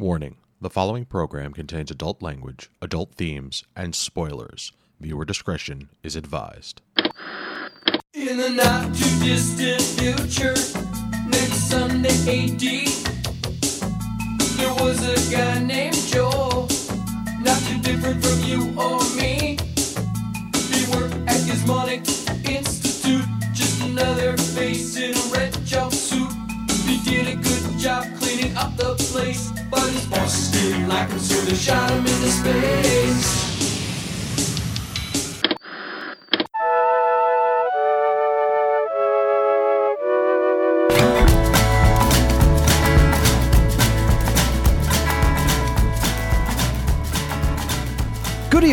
Warning the following program contains adult language, adult themes, and spoilers. Viewer discretion is advised. In the not too distant future, next Sunday AD, there was a guy named Joel, not too different from you or me. He worked at Gizmonic Institute, just another face in a red jumpsuit. He did a good job up the place, but his bosses didn't like him, so they shot him into space.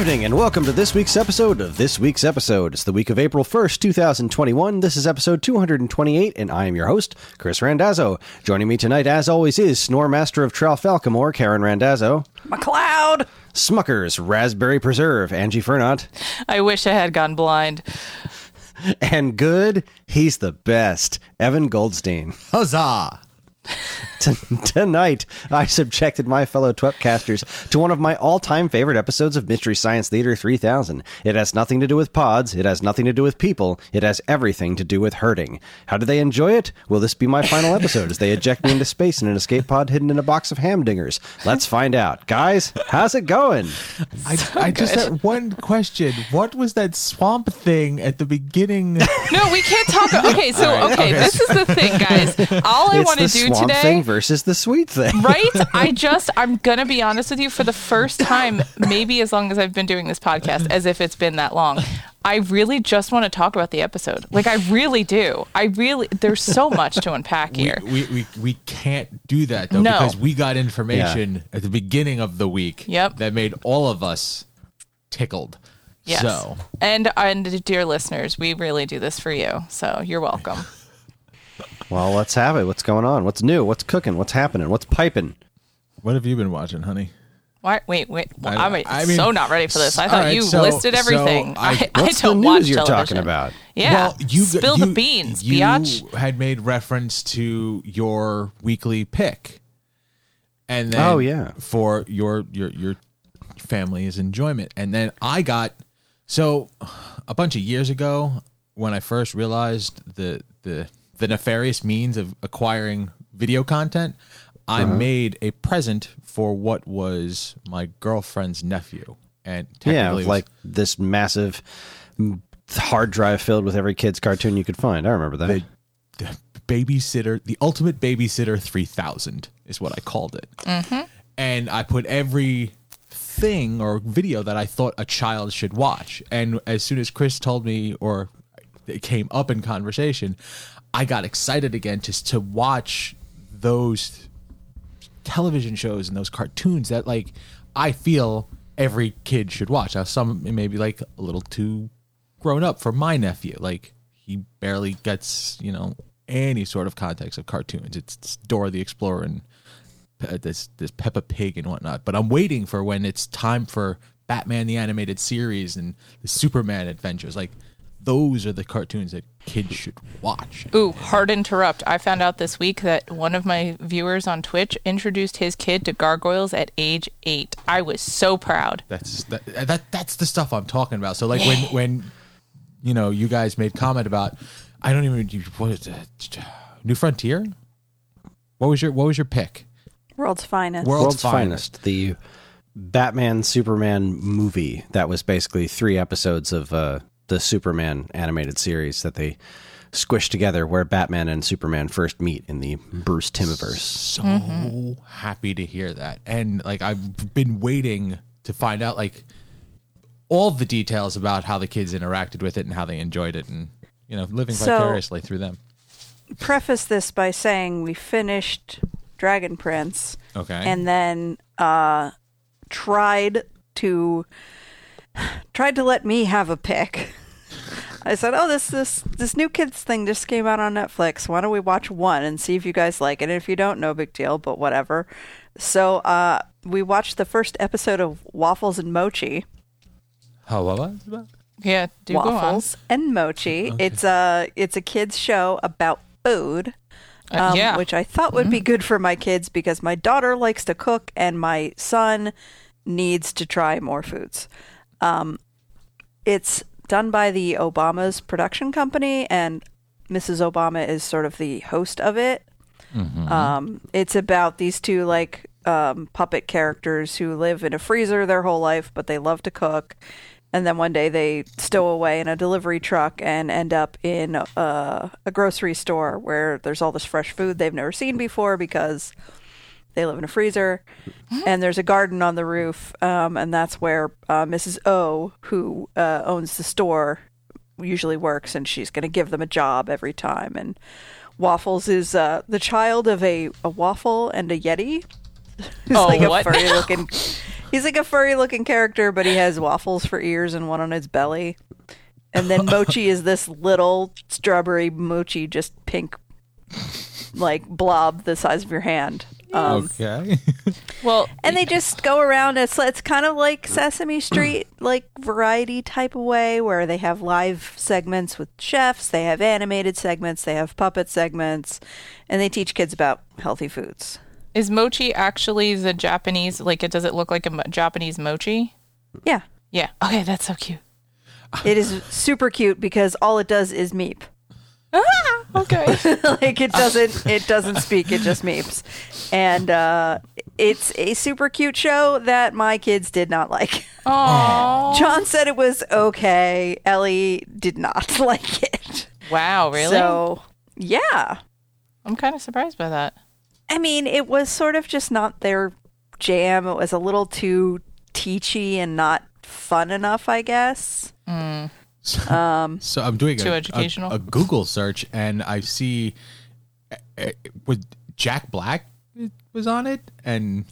Evening, and welcome to this week's episode of This Week's Episode. It's the week of April 1st, 2021. This is episode 228, and I am your host, Chris Randazzo. Joining me tonight, as always, is Snore Master of Tralfalcamore, Karen Randazzo. McLeod. Smuckers, Raspberry Preserve, Angie Fernot. I wish I had gone blind. And good, he's the best, Evan Goldstein. Huzzah! T- Tonight, I subjected my fellow Twepcasters to one of my all time favorite episodes of Mystery Science Theater 3000. It has nothing to do with pods, it has nothing to do with people, it has everything to do with hurting. How do they enjoy it? Will this be my final episode as they eject me into space in an escape pod hidden in a box of hamdingers? Let's find out. Guys, how's it going? I, I just had one question. What was that swamp thing at the beginning? No, we can't talk. Okay, so All right, okay, okay. this is the thing, guys. All I want to do swamp today, thing versus the sweet thing. right? I just, I'm gonna be honest with you. For the first time, maybe as long as I've been doing this podcast, as if it's been that long. I really just want to talk about the episode. Like I really do. I really. There's so much to unpack here. we, we, we can't do that though No. because we got information at the beginning of the week Yep. that made all of us tickled. Yes. So And and dear listeners, we really do this for you. So you're welcome. Well, let's have it. What's going on? What's new? What's cooking? What's happening? What's piping? what have you been watching, honey? Why, wait, wait. I- I'm I mean, so not ready for this. I thought right, you so- listed everything. I- I, I, What's don't the watch news you're television. talking about? Yeah. Well, you spill you, the beans, you biatch. had made reference to your weekly pick, and then Oh, yeah. for your your your family's enjoyment, and then I got so a bunch of years ago when I first realized the the the nefarious means of acquiring video content. I Uh-huh. made a present for what was my girlfriend's nephew, and Yeah, technically was- like this massive hard drive filled with every kid's cartoon you could find. I remember that. the babysitter, the ultimate babysitter 3000 is what I called it. And I put every thing or video that I thought a child should watch. And as soon as Chris told me or it came up in conversation, I got excited again just to watch those television shows and those cartoons that like I feel every kid should watch. Now some may be like a little too grown up for my nephew. Like he barely gets, you know, any sort of context of cartoons. It's, it's Dora the Explorer and Pe- this this Peppa Pig and whatnot. But I'm waiting for when it's time for Batman the animated series and the Superman adventures. Like those are the cartoons that kids should watch. Ooh, hard interrupt. I found out this week that one of my viewers on Twitch introduced his kid to gargoyles at age eight. I was so proud. That's that, that that's the stuff I'm talking about. So like when when you know you guys made comment about I don't even what is that New Frontier? What was your what was your pick? World's finest. World's, Finest. the Batman Superman movie that was basically three episodes of uh, the Superman animated series that they squished together where Batman and Superman first meet in the Bruce Timmiverse. so happy to hear that. And like I've been waiting to find out like all the details about how the kids interacted with it and how they enjoyed it and you know living So- vicariously through them. Preface this by saying we finished Dragon Prince Okay. and then uh, tried to tried to let me have a pick. I said, "Oh, this this this new kids thing just came out on Netflix. Why don't we watch one and see if you guys like it? And if you don't, no big deal, but whatever." So uh, we watched the first episode of Waffles and Mochi. How was it? Yeah, do go on. waffles and mochi. It's a it's a kids show about food. Uh, um, yeah. which I thought would be good for my kids because my daughter likes to cook and my son needs to try more foods. Um, it's done by the Obama's production company, and Mrs. Obama is sort of the host of it. Um, it's about these two like um, puppet characters who live in a freezer their whole life, but they love to cook. And then one day they stow away in a delivery truck and end up in uh, a grocery store where there's all this fresh food they've never seen before because they live in a freezer. And there's a garden on the roof, um, and that's where uh, Mrs. O, who uh, owns the store, usually works, and she's going to give them a job every time. And Waffles is uh, the child of a, a waffle and a yeti. He's Oh, like a what? furry looking. He's like a furry looking character, but he has waffles for ears and one on his belly. And then Mochi is this little strawberry mochi, just pink, like blob the size of your hand. Um, okay. Well, and they just go around. It's it's kind of like Sesame Street, like variety type of way, where they have live segments with chefs, they have animated segments, they have puppet segments, and they teach kids about healthy foods. is mochi actually the Japanese? Like, it does it look like a mo- Japanese mochi? Yeah, Yeah. Okay, that's so cute. it is super cute because all it does is meep. Okay. like it doesn't it doesn't speak it just meeps and uh it's a super cute show that my kids did not like Aww. john said it was okay ellie did not like it Wow, really? so yeah I'm kind of surprised by that. i mean it was sort of just not their jam it was a little too teachy and not fun enough i guess um So I'm doing Too a, a- educational. A, Google search, and I see uh, uh, with Jack Black was on it, and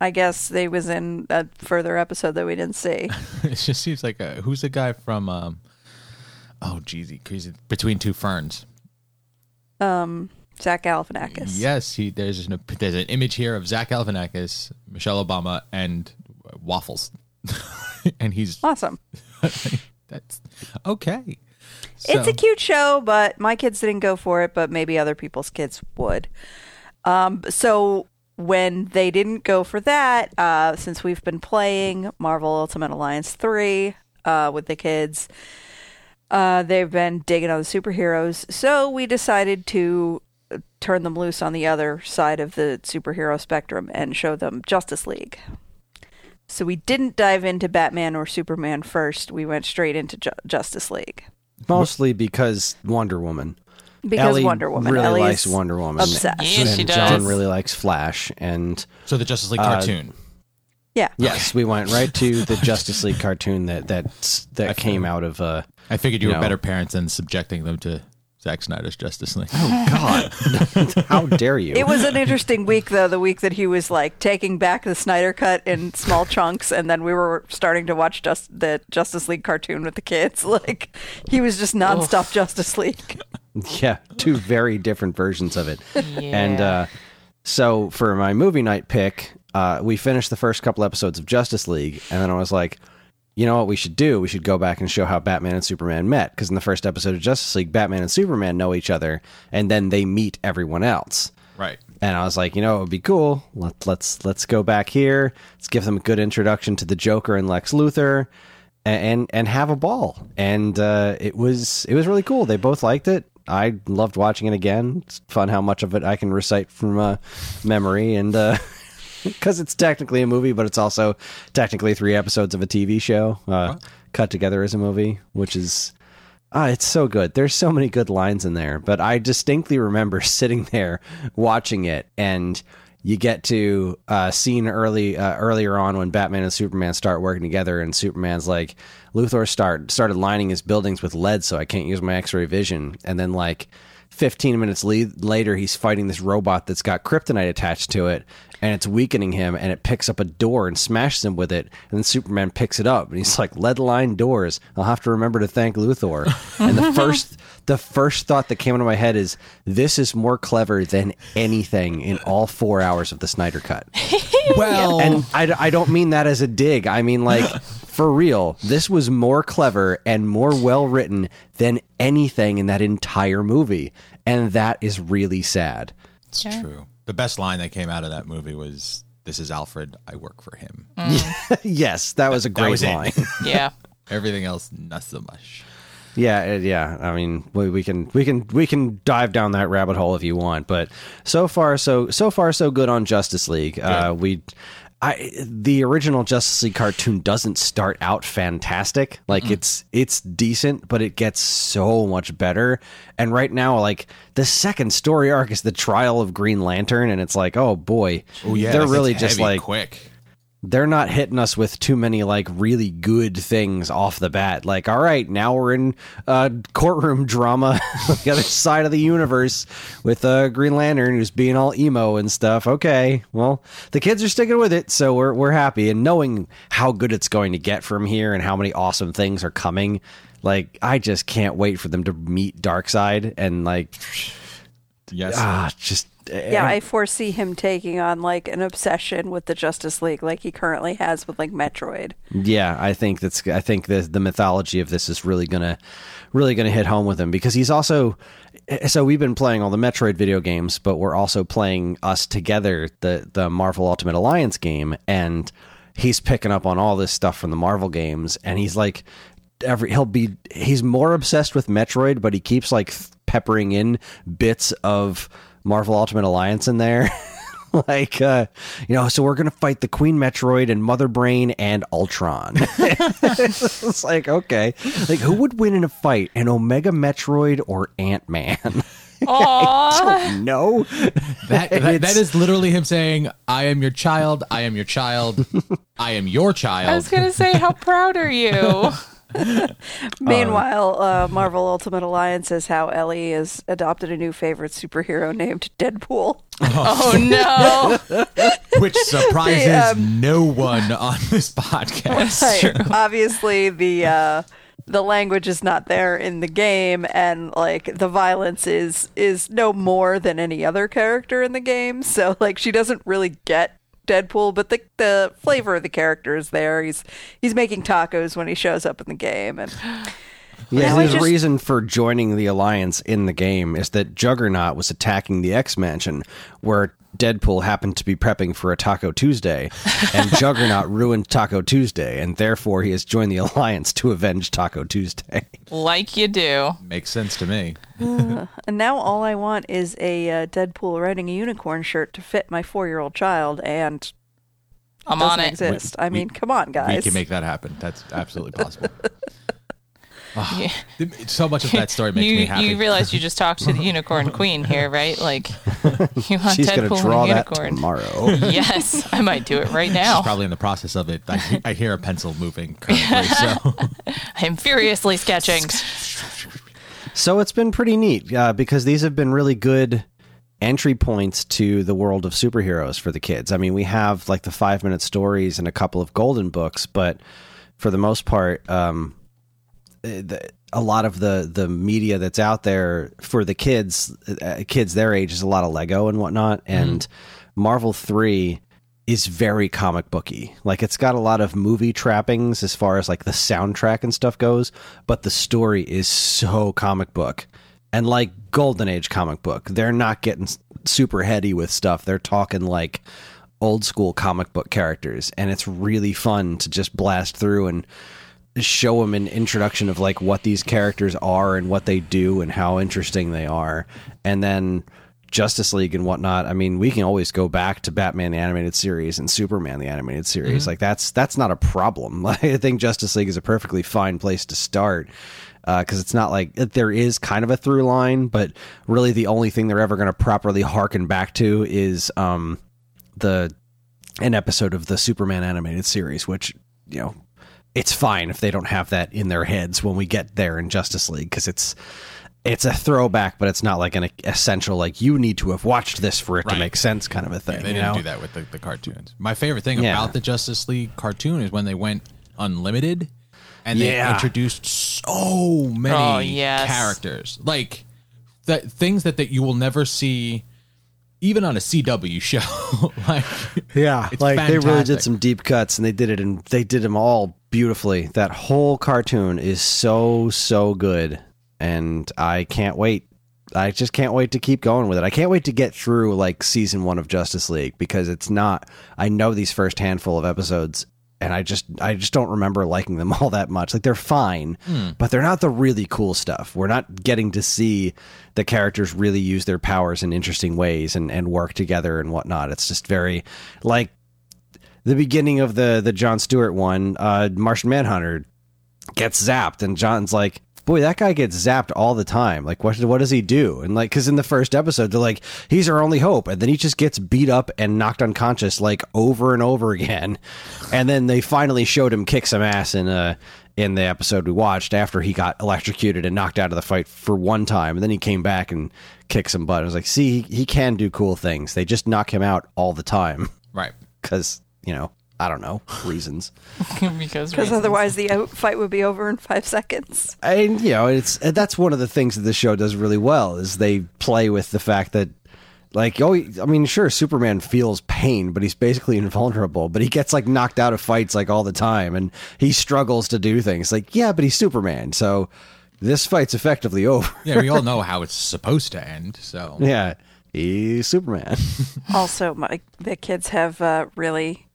i guess they was in a further episode that we didn't see it just seems like a, who's the guy from? Um, oh, geez, crazy between two ferns. um zach galifianakis Yes, he there's an there's an image here of Zach Galifianakis, Michelle Obama, and waffles, and he's awesome that's okay. It's a cute show, but my kids didn't go for it, but maybe other people's kids would. Um, so when they didn't go for that, uh, since we've been playing Marvel Ultimate Alliance 3 uh, with the kids, uh, they've been digging on the superheroes. So we decided to turn them loose on the other side of the superhero spectrum and show them Justice League. So we didn't dive into Batman or Superman first. We went straight into Ju- Justice League. Mostly because Wonder Woman. Because Ellie Wonder Woman. really Ellie likes Wonder Woman. Obsessed. Yeah, and she does. John really likes Flash. And So the Justice League Uh, cartoon. Yeah. yes, we went right to the Justice League cartoon that that that came out of. Uh, I figured you were no. better parents than subjecting them to Zack Snyder's Justice League. oh God! How dare you? It was an interesting week, though, the week that he was like taking back the Snyder cut in small chunks, and then we were starting to watch just the Justice League cartoon with the kids. Like, he was just nonstop Justice League. Yeah, two very different versions of it. And uh, so for my movie night pick, uh, we finished the first couple episodes of Justice League, and then I was like, you know what we should do? We should go back and show how Batman and Superman met. Because in the first episode of Justice League, Batman and Superman know each other, and then they meet everyone else. Right. And I was like, you know, it would be cool. Let, let's let's go back here. Let's give them a good introduction to the Joker and Lex Luthor, and and, and have a ball. And uh, it was it was really cool. They both liked it. I loved watching it again. It's fun how much of it I can recite from uh, memory, and because it's technically a movie, but it's also technically three episodes of a TV show uh, cut together as a movie, which is Ah, it's so good. There's so many good lines in there, but I distinctly remember sitting there watching it, and you get to uh, scene early uh, earlier on when Batman and Superman start working together, and Superman's like, Luthor start started lining his buildings with lead, so I can't use my X-ray vision, and then like. 15 minutes le- later, he's fighting this robot that's got kryptonite attached to it, and it's weakening him, and it picks up a door and smashes him with it. And then Superman picks it up, and he's like, "Lead line doors. I'll have to remember to thank Luthor." and the first, the first thought that came into my head is, "This is more clever than anything in all four hours of the Snyder Cut." Well, and I, I don't mean that as a dig. I mean like for real. This was more clever and more well written than anything in that entire movie. and that is really sad. It's Yeah. true. The best line that came out of that movie was, "This is Alfred. I work for him." yes, that was a great was line. Yeah. Everything else, not so much. Yeah, uh, yeah. I mean, we, we can we can we can dive down that rabbit hole if you want, but so far so so far so good on Justice League. Uh, we, I the original Justice League cartoon doesn't start out fantastic. Like mm. it's it's decent, but it gets so much better. And right now, like the second story arc is the trial of Green Lantern, and it's like, oh boy, Oh yeah, they're really just like quick. They're not hitting us with too many like really good things off the bat. Like, all right, now we're in uh, courtroom drama on the other side of the universe with uh, Green Lantern who's being all emo and stuff. Okay, well, the kids are sticking with it, so we're we're happy. And knowing how good it's going to get from here and how many awesome things are coming, like I just can't wait for them to meet Darkseid and like Yes. ah, just eh, Yeah, eh. I foresee him taking on like an obsession with the Justice League, like he currently has with like Metroid. Yeah, I think that's. I think the the mythology of this is really gonna, really gonna hit home with him because he's also. Eh, so we've been playing all the Metroid video games, but we're also playing us together the the Marvel Ultimate Alliance game, and he's picking up on all this stuff from the Marvel games, and he's like, every he'll be he's more obsessed with Metroid, but he keeps like peppering in bits of Marvel Ultimate Alliance in there. like uh you know so we're gonna fight the queen metroid and mother brain and ultron it's like okay like who would win in a fight an omega metroid or ant-man Aww. no That, that, that is literally him saying, "I am your child. I am your child. I am your child I was gonna say, how proud are you? Meanwhile, uh, Marvel Ultimate Alliance is how Ellie has adopted a new favorite superhero named Deadpool. Oh no. which surprises The, um, no one on this podcast. Right. Obviously, the uh, the language is not there in the game, and like the violence is is no more than any other character in the game. So like she doesn't really get Deadpool, but the the flavor of the character is there. He's he's making tacos when he shows up in the game, and Yeah, Now his just- reason for joining the alliance in the game is that Juggernaut was attacking the X Mansion, where Deadpool happened to be prepping for a Taco Tuesday, and Juggernaut ruined Taco Tuesday, and therefore he has joined the alliance to avenge Taco Tuesday. like you do. Makes sense to me. and now all I want is a uh, Deadpool riding a unicorn shirt to fit my four year old child, and I'm doesn't on it. exist. I we- mean, come on, guys. We guys. can make that happen. That's absolutely possible. Yeah. so much of that story makes you, me happy. You realize you just talked to the unicorn queen here, right? Like, you want She's gonna draw and that unicorn? tomorrow. yes, I might do it right now. She's Probably in the process of it. I, I hear a pencil moving currently. So I'm furiously sketching. So it's been pretty neat uh, because these have been really good entry points to the world of superheroes for the kids. I mean, we have like the five minute stories and a couple of golden books, but for the most part, um, the, a lot of the the media that's out there for the kids, uh, kids their age, is a lot of Lego and whatnot. And Marvel three is very comic booky. Like it's got a lot of movie trappings as far as like the soundtrack and stuff goes, but the story is so comic book. And like Golden Age comic book, they're not getting super heady with stuff. They're talking like old school comic book characters and it's really fun to just blast through and show them an introduction of like what these characters are and what they do and how interesting they are. And then justice league and whatnot i mean we can always go back to batman the animated series and superman the animated series. Mm-hmm. Like that's that's not a problem. I think justice league is a perfectly fine place to start uh, because it's not like uh, there is kind of a through line but really the only thing they're ever going to properly harken back to is um the an episode of the Superman animated series, which you know it's fine if they don't have that in their heads when we get there in Justice League because it's it's a throwback, but it's not like an essential like you need to have watched this for it to make sense kind of a thing. they you didn't know? do that with the, the cartoons. My favorite thing Yeah. about the Justice League cartoon is when they went unlimited and they Yeah. introduced so many Oh, yes. characters. Like the things that, that you will never see even on a CW show. like Yeah, like they really did some deep cuts, and they did it, and they did them all beautifully. That whole cartoon is so so good, and I can't wait I just can't wait to keep going with it. I can't wait to get through like season one of Justice League because it's not. I know these first handful of episodes, and I just I just don't remember liking them all that much. Like they're fine, but they're not the really cool stuff. We're not getting to see the characters really use their powers in interesting ways and and work together and whatnot. It's just very like the beginning of the the John Stewart one, uh, Martian Manhunter gets zapped, and John's like, "Boy, that guy gets zapped all the time. Like, what what does he do?" And like, because in the first episode, they're like, "He's our only hope," and then he just gets beat up and knocked unconscious like over and over again, and then they finally showed him kick some ass in uh in the episode we watched after he got electrocuted and knocked out of the fight for one time, and then he came back and kicked some butt. I was like, "See, he, he can do cool things. They just knock him out all the time Right. because you know." I don't know reasons. because Because reasons. otherwise, the fight would be over in five seconds. and you know it's that's one of the things that the show does really well is they play with the fact that like oh i mean sure superman feels pain but he's basically invulnerable but he gets like knocked out of fights like all the time and he struggles to do things like yeah but he's superman so this fight's effectively over Yeah, we all know how it's supposed to end. So yeah he's superman Also, my the kids have uh, really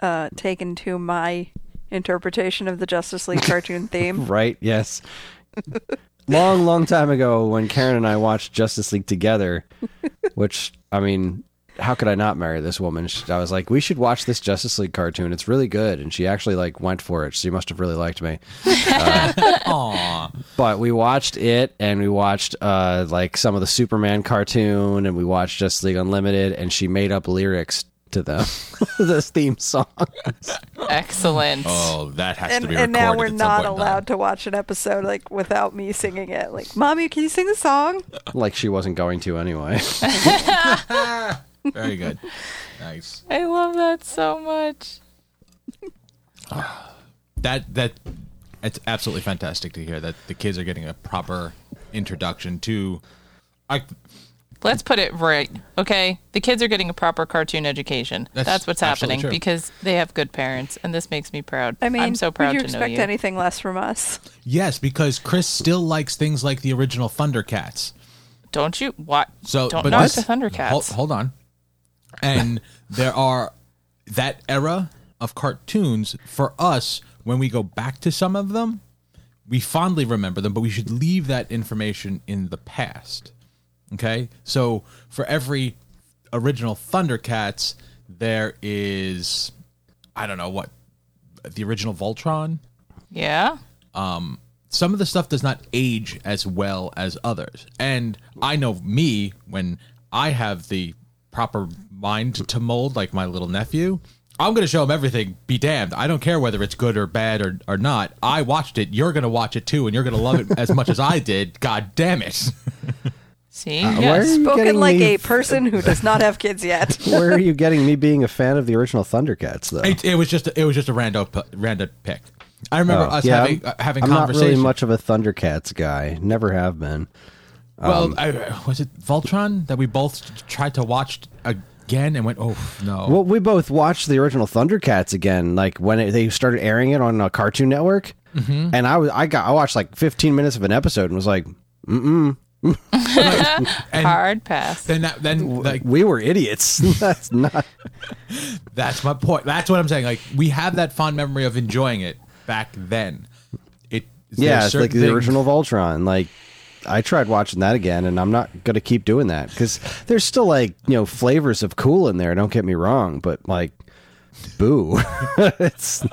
uh, taken to my interpretation of the Justice League cartoon theme. right yes. Long long time ago when karen and i watched justice league together which i mean how could i not marry this woman? She- i was like we should watch this justice league cartoon. It's really good. And she actually like went for it. She must have really liked me. Aw. but we watched it and we watched uh like some of the superman cartoon and we watched justice league unlimited and she made up lyrics to them this theme song excellent. Oh, that has to And, be and now we're not allowed time. to watch an episode like without me singing it. Like, mommy, can you sing the song? like she wasn't going to anyway Very good. Nice. I love that so much. That that it's absolutely fantastic to hear that the kids are getting a proper introduction to. I Let's put it right, okay? The kids are getting a proper cartoon education. That's That's, what's happening true. because they have good parents, and this makes me proud. I mean, I'm so proud would you to know expect you. anything less from us? yes, because Chris still likes things like the original Thundercats. Don't you? What? So, don't but knock this- the Thundercats. Hold, hold on. And there are that era of cartoons for us when we go back to some of them, we fondly remember them, but we should leave that information in the past. Okay? So, for every original Thundercats, there is I don't know what the original Voltron Yeah. Um, some of the stuff does not age as well as others. And I know me when I have the proper mind to mold, like my little nephew. I'm going to show him everything. Be damned. I don't care whether it's good or bad or, or not. I watched it. You're going to watch it too, and you're going to love it as much as I did. God damn it. See. where are you Spoken like me a person who does not have kids yet. Where are you getting me being a fan of the original Thundercats, though? It, it was just a, it was just a random random pick. I remember Oh, us yeah, having I'm- uh, having I'm not conversation. really much of a Thundercats guy. Never have been. well, I, was it Voltron that we both tried to watch again and went, oh no. Well, we both watched the original Thundercats again, like when it, they started airing it on uh, Cartoon Network, Mm-hmm. and I was I got I watched like 15 minutes of an episode and was like, and Hard pass. then that, then like we were idiots. That's not. That's my point. That's what I'm saying. Like we have that fond memory of enjoying it back then. It Yeah, it's like certain the things- original Voltron. Like I tried watching that again, and I'm not gonna keep doing that because there's still like you know flavors of cool in there. Don't get me wrong, but like, boo, it's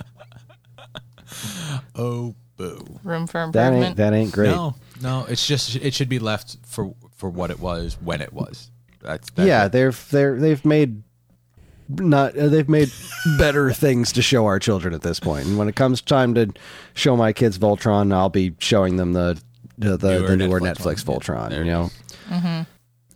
Oh boo! Room for improvement. that improvement. ain't that ain't great. No, no. It's just it should be left for for what it was when it was. That's, that's yeah, it. they've they're they've made not uh, they've made better things to show our children at this point. And when it comes time to show my kids Voltron, I'll be showing them the the the, Newer the newer Netflix Netflix. Voltron. There You know.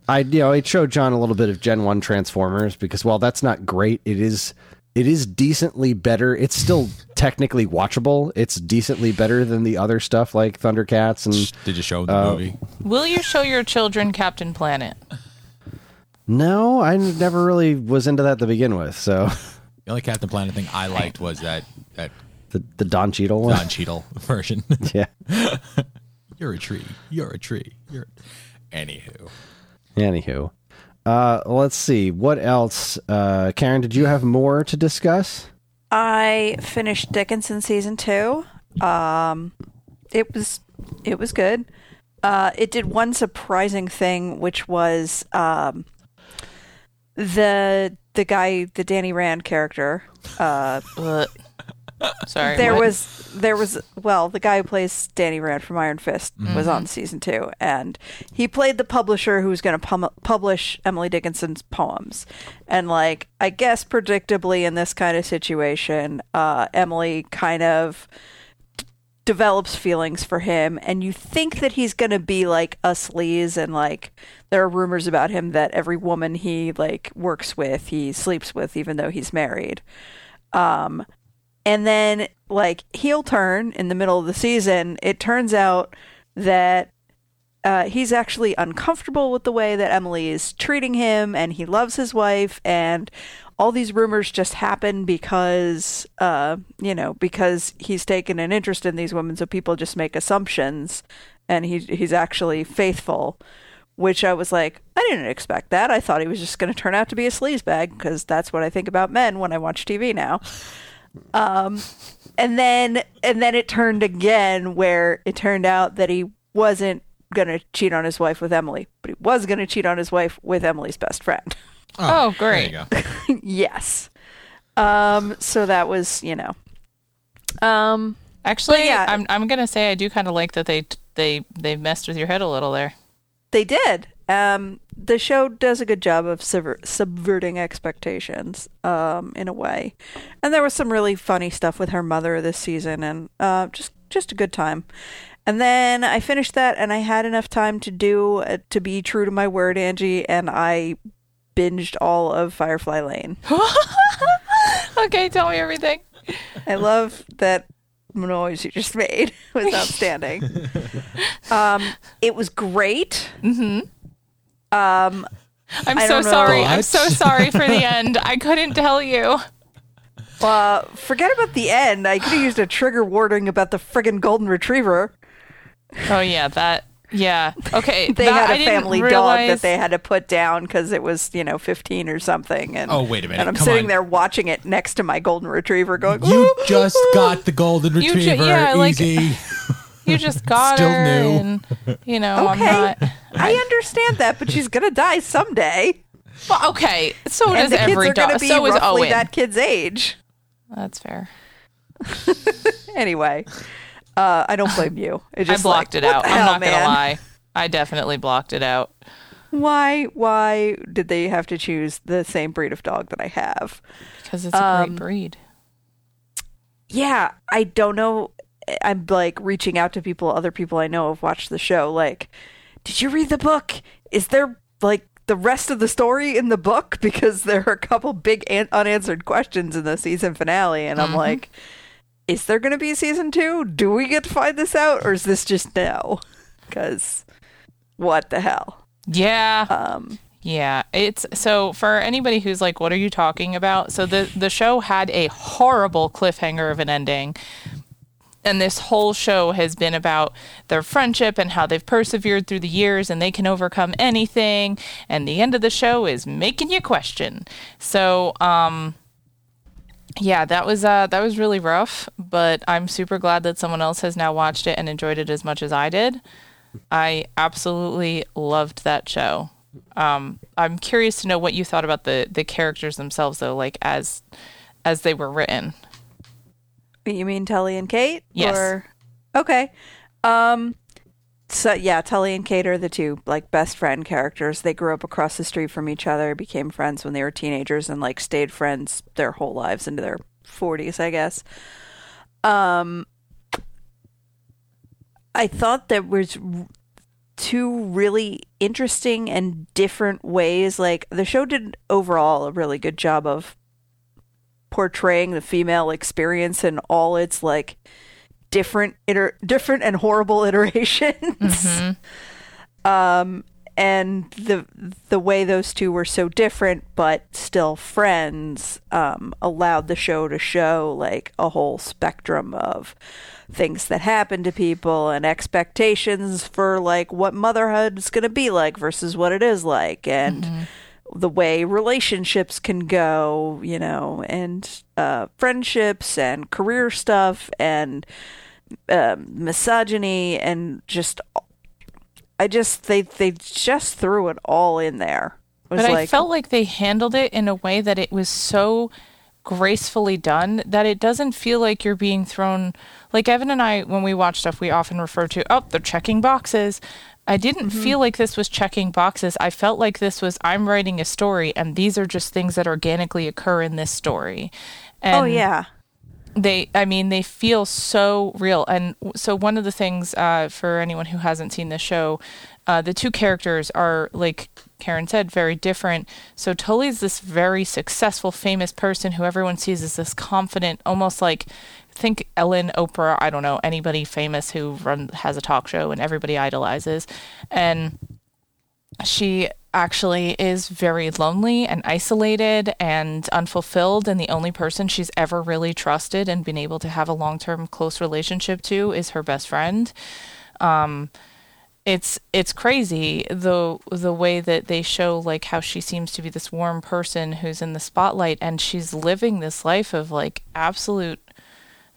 I you know it showed John a little bit of Gen One Transformers because while that's not great, it is it is decently better. It's still technically watchable. It's decently better than the other stuff like Thundercats and Did you show the Uh, movie? Will you show your children Captain Planet? no, I never really was into that to begin with. So The only Captain Planet thing I liked was that that the the Don Cheadle one, Don Cheadle version. yeah. You're a tree. You're a tree. You're. Anywho, Anywho, uh, let's see what else. Uh, Karen, did you have more to discuss? I finished Dickinson season two. Um, it was it was good. Uh, it did one surprising thing, which was um, the the guy, the Danny Rand character. Uh, But, sorry. there what? was there was well, the guy who plays Danny Rand from Iron Fist was on season two, and he played the publisher who was going to pum- publish Emily Dickinson's poems. And like, I guess predictably in this kind of situation, uh, Emily kind of d- develops feelings for him, and you think that he's going to be like a sleaze, and like there are rumors about him that every woman he like works with, he sleeps with, even though he's married. Um, and then, like, heel turn in the middle of the season, it turns out that uh, he's actually uncomfortable with the way that Emily is treating him, and he loves his wife, and all these rumors just happen because, uh, you know, because he's taken an interest in these women, so people just make assumptions, and he he's actually faithful. Which I was like, I didn't expect that. I thought he was just going to turn out to be a sleazebag because that's what I think about men when I watch TV now. Um, and then and then it turned again where it turned out that he wasn't gonna cheat on his wife with Emily, but he was gonna cheat on his wife with Emily's best friend. Oh, there great. you go. yes. Um, so that was, you know. Um, Actually, yeah. I'm I'm gonna say I do kind of like that they they they messed with your head a little there. they did. Um, the show does a good job of subver- subverting expectations, um, in a way. And there was some really funny stuff with her mother this season, and uh, just just a good time. And then I finished that, and I had enough time to do uh, to be true to my word, Angie, and I binged all of Firefly Lane. Okay, tell me everything. I love that noise you just made. It was outstanding. um, it was great. I'm I so don't sorry. I'm so sorry for the end. I couldn't tell you. Uh, forget about the end. I could have used a trigger warning about the friggin' golden retriever. Oh yeah, that. Yeah. Okay. They that, had a didn't family dog that they had to put down because it was, you know, 15 or something. And Oh, wait a minute. And I'm Come sitting on. there watching it next to my golden retriever, going, You just got the golden You ju- retriever. yeah, like- Easy. You just got Still her, new. and you know I'm Okay, not. I understand that, but she's gonna die someday, Well, okay. So and does the kids every are gonna dog. be So is roughly Owen. that kid's age. That's fair. Anyway, uh, I don't blame you. It I just blocked like, it what out. the I'm hell, not man? gonna lie. I definitely blocked it out. Why? Why did they have to choose the same breed of dog that I have? Because it's a Um, great breed. yeah, I don't know. I'm like reaching out to people, other people I know have watched the show. Like, did you read the book? Is there like the rest of the story in the book? Because there are a couple big an- unanswered questions in the season finale, and I'm like, is there going to be a season two? Do we get to find this out, or is this just now? Because what the hell? Yeah. Um, Yeah, it's so for anybody who's like, "What are you talking about?" So the the show had a horrible cliffhanger of an ending, and this whole show has been about their friendship and how they've persevered through the years and they can overcome anything. And the end of the show is making you question. So, um, yeah, that was uh, that was really rough, but I'm super glad that someone else has now watched it and enjoyed it as much as I did. I absolutely loved that show. Um, I'm curious to know what you thought about the the characters themselves, though, like as as they were written. You mean Tully and Kate? Yes. Or... Okay. Um so yeah, Tully and Kate are the two like best friend characters. They grew up across the street from each other, became friends when they were teenagers and like stayed friends their whole lives into their 40s, I guess. Um I thought that was two really interesting and different ways like the show did overall a really good job of portraying the female experience in all its like different iter- different and horrible iterations. Um and the the way those two were so different but still friends um, allowed the show to show like a whole spectrum of things that happen to people and expectations for like what motherhood is going to be like versus what it is like. And the way relationships can go you know and uh, friendships and career stuff and um, misogyny and just I just they they just threw it all in there. It But I felt like they handled it in a way that it was so gracefully done that it doesn't feel like you're being thrown like Evan and I when we watch stuff we often refer to oh they're checking boxes. I didn't Mm-hmm. feel like this was checking boxes. I felt like this was I'm writing a story and these are just things that organically occur in this story. And oh yeah, they i mean they feel so real and so one of the things uh, for anyone who hasn't seen the show uh, the two characters are like karen said very different so tully's this very successful famous person who everyone sees as this confident almost like think ellen oprah i don't know anybody famous who run has a talk show and everybody idolizes. And she actually is very lonely and isolated and unfulfilled. And the only person she's ever really trusted and been able to have a long-term close relationship to is her best friend. Um it's it's crazy the the way that they show like how she seems to be this warm person who's in the spotlight and she's living this life of like absolute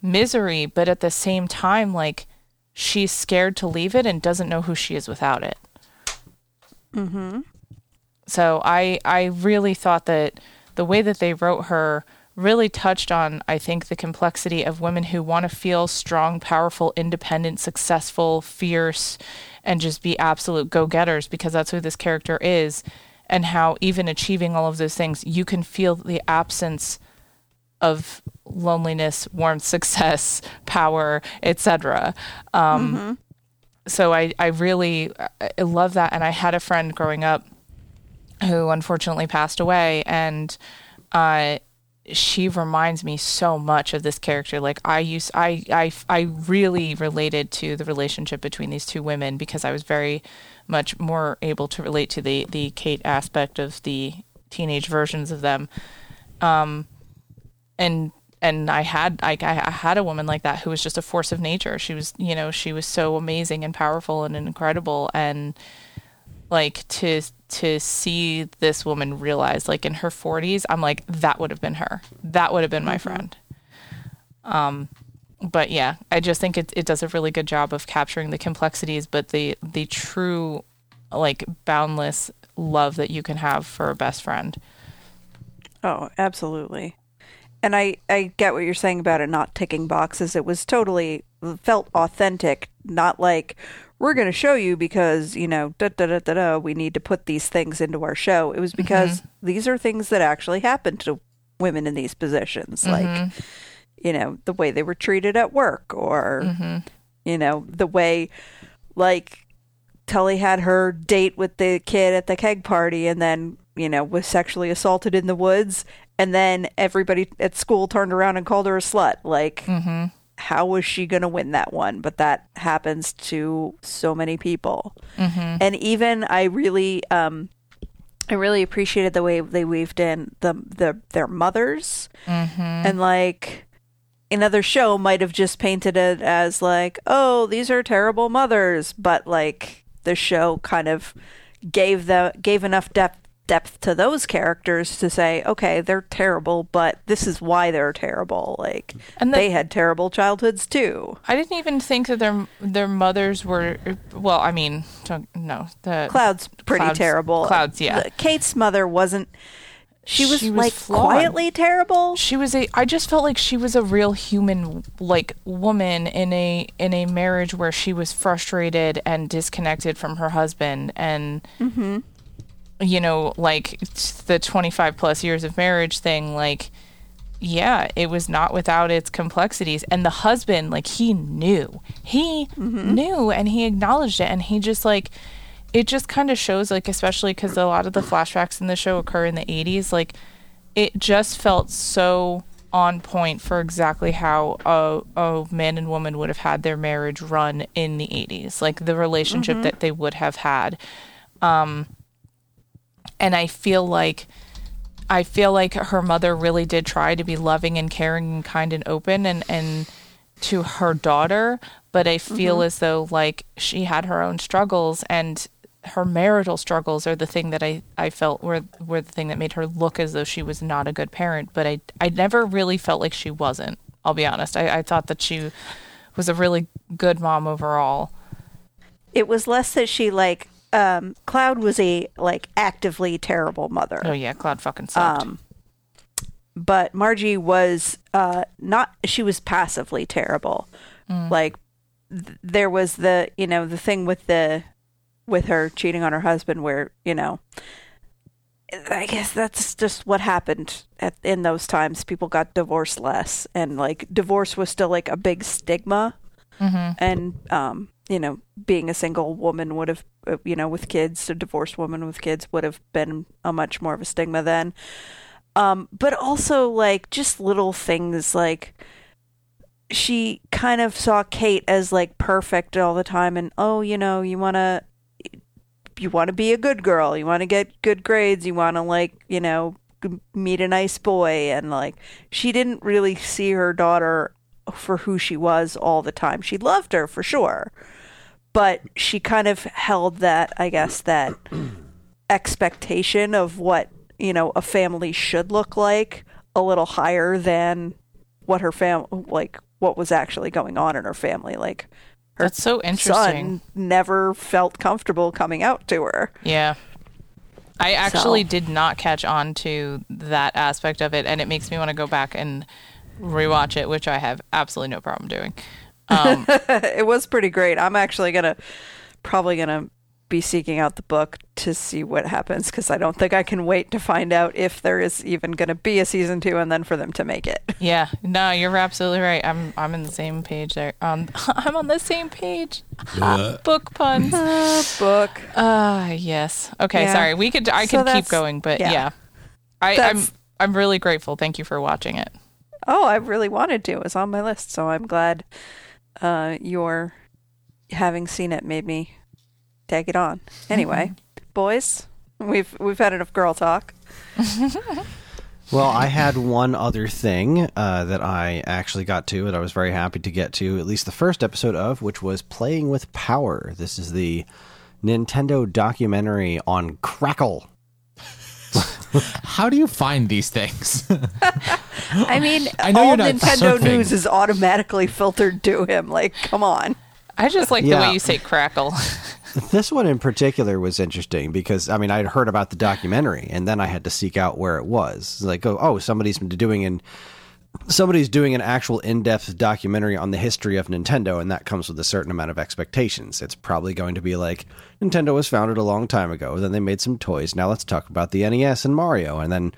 misery but at the same time like she's scared to leave it and doesn't know who she is without it Mm-hmm. so I I really thought that the way that they wrote her really touched on I think the complexity of women who want to feel strong, powerful, independent, successful, fierce and just be absolute go-getters because that's who this character is and how even achieving all of those things you can feel the absence of loneliness, warmth, success, power, etc. Um, So I, I really I love that. And I had a friend growing up who unfortunately passed away, and uh, she reminds me so much of this character. Like I used, I, I, I really related to the relationship between these two women because I was very much more able to relate to the the Kate aspect of the teenage versions of them. Um, and and I had I, I had a woman like that who was just a force of nature. She was, you know, she was so amazing and powerful and incredible. And like to to see this woman realize like in her 40s i'm like that would have been her. That would have been my friend. Um but yeah i just think it, it does a really good job of capturing the complexities but the the true like boundless love that you can have for a best friend. Oh absolutely. And I I get what you're saying about it not ticking boxes. It was totally felt authentic, not like we're going to show you because you know da da da da da. We need to put these things into our show. It was because mm-hmm. these are things that actually happen to women in these positions, like mm-hmm. you know the way they were treated at work, or mm-hmm. you know the way like Tully had her date with the kid at the keg party and then, you know, was sexually assaulted in the woods. And then everybody at school turned around and called her a slut. Like, mm-hmm. how was she going to win that one? But that happens to so many people. Mm-hmm. And even I really, um, I really appreciated the way they weaved in the, the their mothers mm-hmm. and like another show might have just painted it as like, oh, these are terrible mothers, but like the show kind of gave the gave enough depth depth to those characters to say, okay, they're terrible, but this is why they're terrible. Like And the- they had terrible childhoods too. i didn't even think that their their mothers were well i mean don't, no the Cloud's pretty Cloud's- terrible. clouds yeah Kate's mother wasn't. She was, She was like flawed. quietly terrible. she was a i just felt like she was a real human like woman in a in a marriage where she was frustrated and disconnected from her husband and mm-hmm. You know like the 25 plus years of marriage thing like yeah it was not without its complexities. And the husband like he knew. He knew and he acknowledged it. And he just like it just kind of shows like especially because a lot of the flashbacks in the show occur in the 80s like it just felt so on point for exactly how a, a man and woman would have had their marriage run in the 80s like the relationship that they would have had. Um, and I feel like I feel like her mother really did try to be loving and caring and kind and open and and to her daughter, but I feel mm-hmm. as though like she had her own struggles and her marital struggles are the thing that I, I felt were were the thing that made her look as though she was not a good parent. But I I never really felt like she wasn't. I'll be honest. I, I thought that she was a really good mom overall. It was less that she like um Cloud was a like actively terrible mother. Oh yeah, Cloud fucking sucked. Um, but Margie was uh, not. She was passively terrible. Like th- there was the you know the thing with the with her cheating on her husband, where you know. I guess that's just what happened at, in those times. People got divorced less, and like divorce was still like a big stigma. And um, you know, being a single woman would have, uh, you know, with kids, a divorced woman with kids would have been a much more of a stigma then. Um but also like just little things like she kind of saw Kate as like perfect all the time and oh you know you want to you want to be a good girl you want to get good grades you want to like you know meet a nice boy and like she didn't really see her daughter for who she was all the time. She loved her for sure but she kind of held that i guess that expectation of what you know a family should look like a little higher than what her fam like what was actually going on in her family like her That's so interesting. son never felt comfortable coming out to her Yeah. I actually So- did not catch on to that aspect of it, and it makes me want to go back and rewatch it, which I have absolutely no problem doing. Um, it was pretty great i'm actually gonna probably gonna be seeking out the book to see what happens because i don't think i can wait to find out if there is even gonna be a season two and then for them to make it yeah, no, you're absolutely right. I'm I'm in the same page there. Um, I'm on the same page. Book puns. book Ah, yes. Okay, Yeah. sorry. We could I So could keep going, but yeah. yeah, I, I'm I'm really grateful. Thank you for watching it. Oh, I really wanted to. It was on my list, so I'm glad uh, your having seen it made me tag it on. Anyway, boys, we've we've had enough girl talk. Well, I had one other thing uh, that I actually got to, and I was very happy to get to at least the first episode of, which was Playing with Power. This is the Nintendo documentary on Crackle. How do you find these things? I mean, I know all Nintendo surfing. news is automatically filtered to him. Like, come on. I just like the way you say crackle. This one in particular was interesting because I mean I'd heard about the documentary and then I had to seek out where it was. Like oh, oh somebody's been doing an somebody's doing an actual in-depth documentary on the history of Nintendo and that comes with a certain amount of expectations. It's probably going to be like Nintendo was founded a long time ago, then they made some toys. Now let's talk about the NES and Mario and then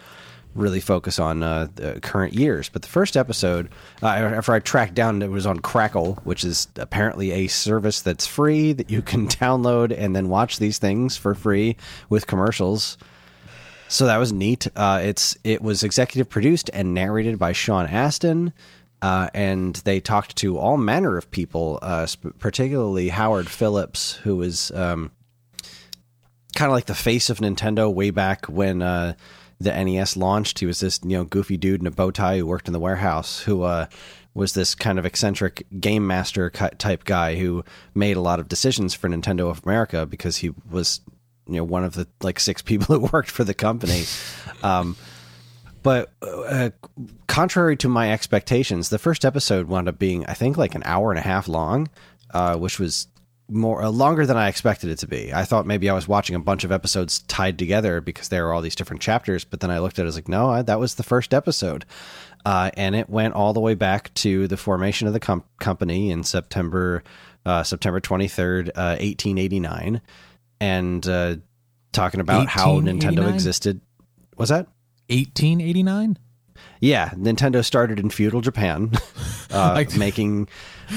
really focus on uh, the current years. But the first episode, uh, after I tracked down, it was on Crackle, which is apparently a service that's free that you can download and then watch these things for free with commercials. So that was neat. Uh, it's it was executive produced and narrated by Sean Astin. Uh, and they talked to all manner of people, uh, sp- particularly Howard Phillips, who was um, kind of like the face of Nintendo way back when uh, the NES launched. He was this you know goofy dude in a bow tie who worked in the warehouse who uh, was this kind of eccentric game master type guy who made a lot of decisions for Nintendo of America because he was you know one of the like six people who worked for the company. Um, but uh, contrary to my expectations, the first episode wound up being, I think, like an hour and a half long, uh, which was more uh, longer than I expected it to be. I thought maybe I was watching a bunch of episodes tied together because there were all these different chapters. But then I looked at it, I was like, no, I, that was the first episode, uh, and it went all the way back to the formation of the com- company in September, uh, September twenty third, uh, eighteen eighty nine, and uh, talking about how Nintendo existed. Was that? 1889? Yeah, Nintendo started in feudal Japan, uh, Like- making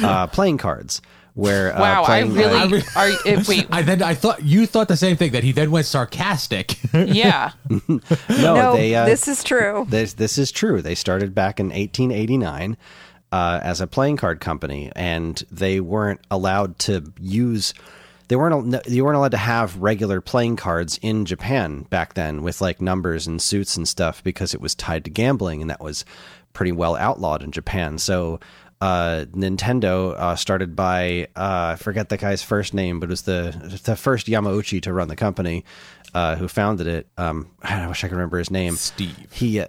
uh, playing cards. Where uh, Wow, I playing, really I re- are. It, wait, I then I thought you thought the same thing that he then went sarcastic. yeah. no, no, they uh, this is true. this this is true. They started back in 1889 uh, as a playing card company, and they weren't allowed to use they weren't you weren't allowed to have regular playing cards in Japan back then with like numbers and suits and stuff because it was tied to gambling and that was pretty well outlawed in Japan. So uh, Nintendo uh, started by uh, I forget the guy's first name, but it was the the first Yamauchi to run the company uh, who founded it. Um, I wish I could remember his name. Steve. He uh,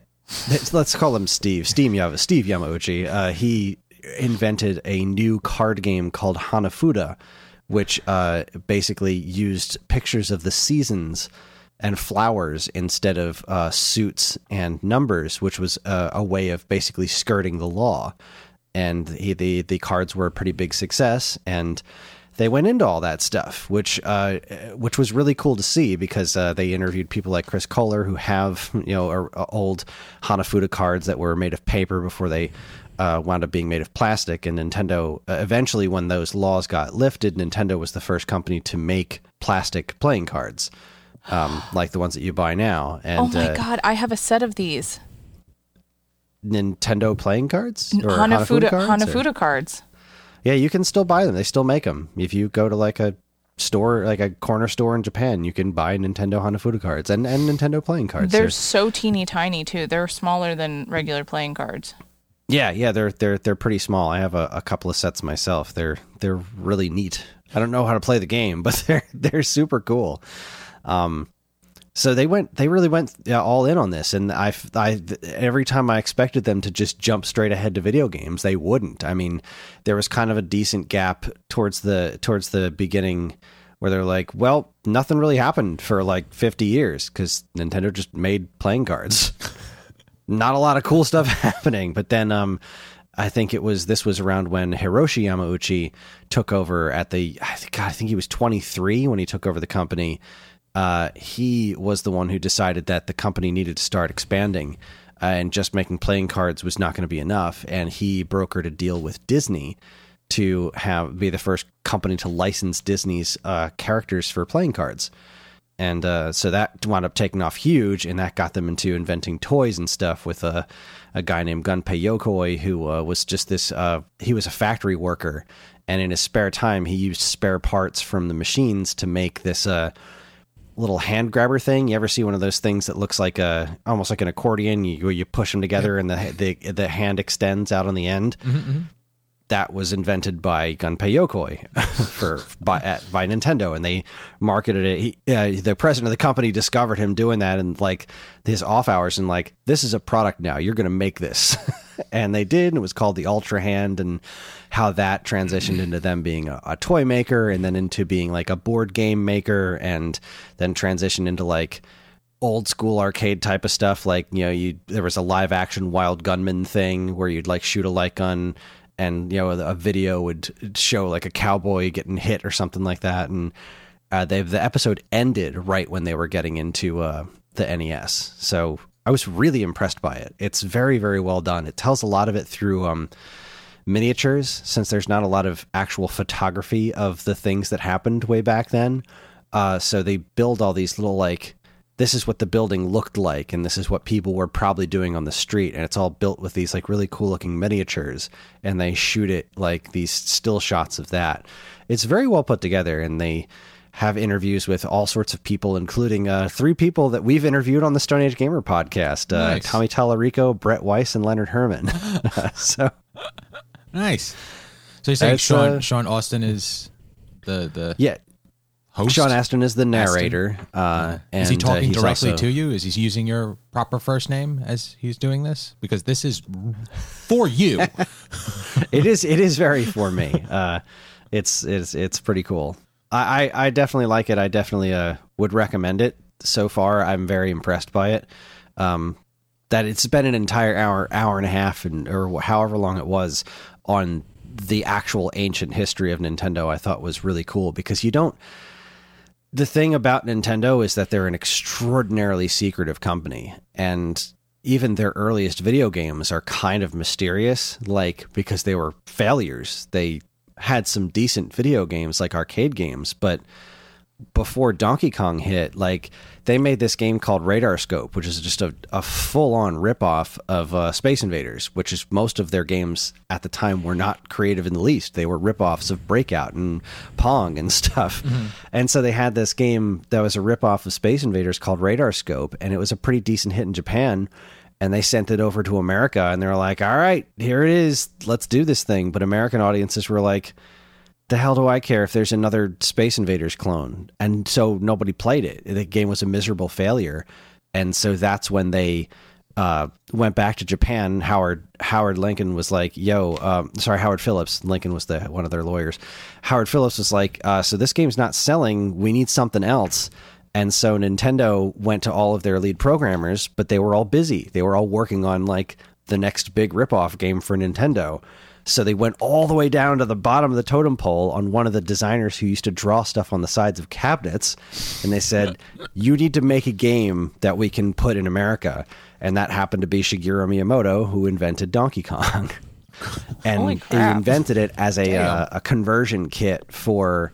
let's, let's call him Steve. Steve Yama. Steve Yamauchi. Uh, he invented a new card game called Hanafuda, which uh, basically used pictures of the seasons and flowers instead of uh, suits and numbers, which was uh, a way of basically skirting the law. And he, the the cards were a pretty big success, and they went into all that stuff, which uh, which was really cool to see because uh, they interviewed people like Chris Kohler who have you know or, uh, old Hanafuda cards that were made of paper before they uh, wound up being made of plastic. And Nintendo uh, eventually, when those laws got lifted, Nintendo was the first company to make plastic playing cards, um, like the ones that you buy now. And oh my uh, god, I have a set of these Nintendo playing cards or Hanafuda cards, or- Hanafuda cards. Yeah, you can still buy them. They still make them. If you go to like a store, like a corner store in Japan, you can buy Nintendo Hanafuda cards and, and Nintendo playing cards. They're They're- so teeny tiny too. They're smaller than regular playing cards. Yeah, yeah, they're they're they're pretty small. I have a, a couple of sets myself. They're they're really neat. I don't know how to play the game, but they're they're super cool. Um, so they went, they really went all in on this, and I, I, every time I expected them to just jump straight ahead to video games, they wouldn't. I mean, there was kind of a decent gap towards the towards the beginning where they're like, well, nothing really happened for like fifty years because Nintendo just made playing cards. Not a lot of cool stuff happening, but then um, I think it was this was around when Hiroshi Yamauchi took over at the I think God, I think he was 23 when he took over the company. Uh, he was the one who decided that the company needed to start expanding, uh, and just making playing cards was not going to be enough. And he brokered a deal with Disney to have be the first company to license Disney's uh, characters for playing cards and uh, so that wound up taking off huge, and that got them into inventing toys and stuff with a, a guy named Gunpei Yokoi, who uh, was just this. Uh, he was a factory worker, and in his spare time, he used spare parts from the machines to make this uh, little hand grabber thing. You ever see one of those things that looks like a almost like an accordion? You where you push them together, and the, the the hand extends out on the end that was invented by Gunpei Yokoi for by at, by Nintendo, and they marketed it. He, uh, the president of the company discovered him doing that, and like his off hours, and like this is a product now. You're going to make this, and they did. And it was called the Ultra Hand, and how that transitioned into them being a, a toy maker, and then into being like a board game maker, and then transitioned into like old school arcade type of stuff like you know you there was a live action wild gunman thing where you'd like shoot a light gun and you know a video would show like a cowboy getting hit or something like that and uh, they the episode ended right when they were getting into uh, the NES so I was really impressed by it. It's very very well done. It tells a lot of it through um, miniatures since there's not a lot of actual photography of the things that happened way back then. Uh, so they build all these little like this is what the building looked like and this is what people were probably doing on the street and it's all built with these like really cool looking miniatures and they shoot it like these still shots of that it's very well put together and they have interviews with all sorts of people including uh, three people that we've interviewed on the stone age gamer podcast uh, Nice. tommy tallarico brett weiss and leonard herman so Nice. So you're saying Sean uh, Sean Astin is the the yeah host? sean astin is the narrator uh, and is he uh, talking he's directly also- to you? Is he using your proper first name as he's doing this? Because this is for you. it is it is very for me. Uh, it's it's it's pretty cool. I, I, I definitely like it. I definitely uh, would recommend it. So far, I'm very impressed by it. Um, that it's been an entire hour hour and a half and or however long it was on the actual ancient history of Nintendo. I thought was really cool because you don't the thing about Nintendo is that they're an extraordinarily secretive company and even their earliest video games are kind of mysterious like because they were failures. They had some decent video games like arcade games but before Donkey Kong hit, like they made this game called Radar Scope, which is just a, a full on ripoff of uh, Space Invaders, which is most of their games at the time were not creative in the least. They were ripoffs of Breakout and Pong and stuff. And so they had this game that was a ripoff of Space Invaders called Radar Scope, and it was a pretty decent hit in Japan. And they sent it over to America, and they were like, "All right, here it is. Let's do this thing." But American audiences were like, the hell do I care if there's another Space Invaders clone? And so nobody played it. The game was a miserable failure. And so that's when they uh, went back to Japan. Howard Howard Lincoln was like, "Yo, um, sorry, Howard Phillips. Lincoln was the one of their lawyers. Howard Phillips was like, uh, so this game's not selling. We need something else." And so Nintendo went to all of their lead programmers, but they were all busy. They were all working on like the next big ripoff game for Nintendo. So they went all the way down to the bottom of the totem pole on one of the designers who used to draw stuff on the sides of cabinets. And they said, You need to make a game that we can put in America. And that happened to be Shigeru Miyamoto, who invented Donkey Kong. and he invented it as a, uh, a conversion kit for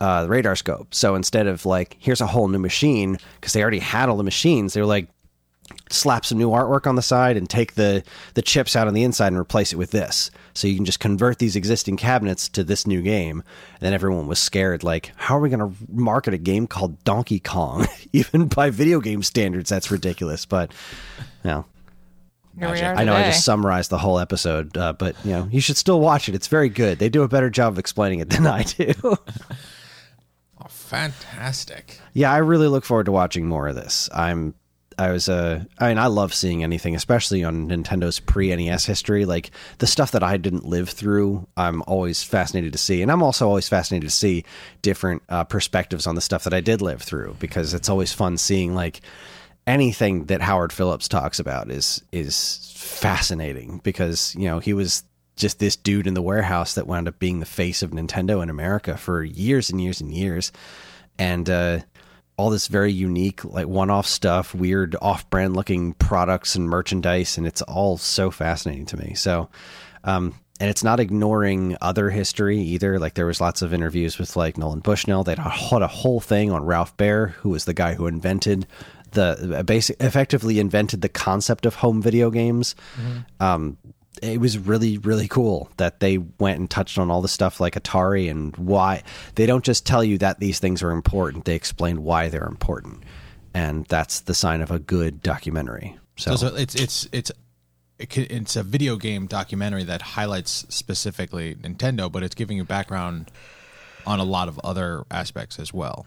uh, the radar scope. So instead of like, here's a whole new machine, because they already had all the machines, they were like, slap some new artwork on the side and take the the chips out on the inside and replace it with this. So you can just convert these existing cabinets to this new game. And then everyone was scared, like, how are we going to market a game called Donkey Kong? Even by video game standards, that's ridiculous. But you know, Here I know I just summarized the whole episode, uh, but you know, you should still watch it. It's very good. They do a better job of explaining it than I do. Oh, fantastic. Yeah, I really look forward to watching more of this. I'm I was uh I mean I love seeing anything, especially on Nintendo's pre NES history. Like the stuff that I didn't live through, I'm always fascinated to see. And I'm also always fascinated to see different uh, perspectives on the stuff that I did live through because it's always fun seeing like anything that Howard Phillips talks about is is fascinating because, you know, he was just this dude in the warehouse that wound up being the face of Nintendo in America for years and years and years. And uh all this very unique, like one-off stuff, weird off-brand looking products and merchandise, and it's all so fascinating to me. So, um, and it's not ignoring other history either. Like there was lots of interviews with like Nolan Bushnell. They had a whole thing on Ralph Baer, who was the guy who invented the basic, effectively invented the concept of home video games. Um, it was really really cool that they went and touched on all the stuff like Atari and why they don't just tell you that these things are important they explain why they're important and that's the sign of a good documentary so, So, so it's it's it's it's a video game documentary that highlights specifically Nintendo, but it's giving you background on a lot of other aspects as well.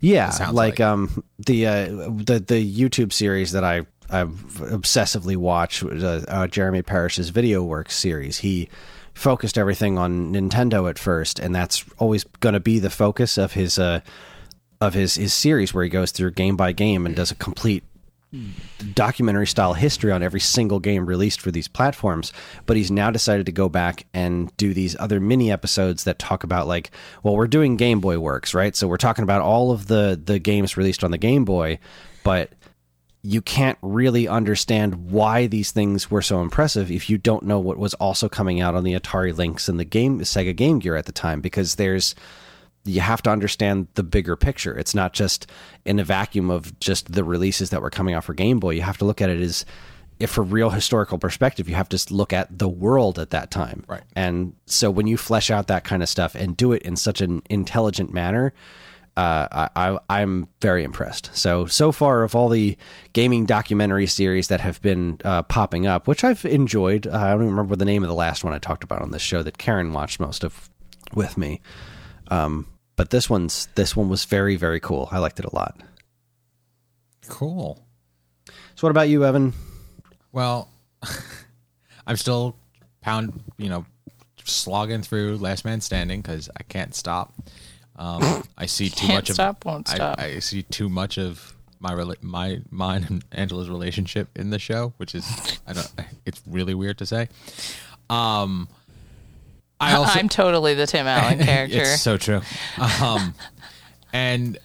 yeah like, like. um the uh the the YouTube series that I I obsessively watched uh, uh, Jeremy Parish's Video Works series. He focused everything on Nintendo at first and that's always going to be the focus of his uh of his his series where he goes through game by game and does a complete documentary style history on every single game released for these platforms. But he's now decided to go back and do these other mini episodes that talk about like well we're doing game boy works right? So we're talking about all of the the games released on the game boy but you can't really understand why these things were so impressive if you don't know what was also coming out on the Atari Lynx and the game Sega Game Gear at the time because there's you have to understand the bigger picture. It's not just in a vacuum of just the releases that were coming out for Game Boy. You have to look at it as if for real historical perspective, you have to look at the world at that time. Right. And so when you flesh out that kind of stuff and do it in such an intelligent manner, uh, I, I, I'm very impressed. So so far of all the gaming documentary series that have been uh, popping up, which I've enjoyed. Uh, I don't even remember the name of the last one I talked about on this show that Karen watched most of with me. Um, but this one's this one was very very cool. I liked it a lot. Cool. So what about you, Evan? Well, I'm still pound, you know, slogging through Last Man Standing because I can't stop. Um, I see too Can't much of stop, won't stop. I, I see too much of my rela- my mine and Angela's relationship in the show, which is I don't. It's really weird to say. Um, I also I'm totally the Tim Allen character. it's so true. Um, and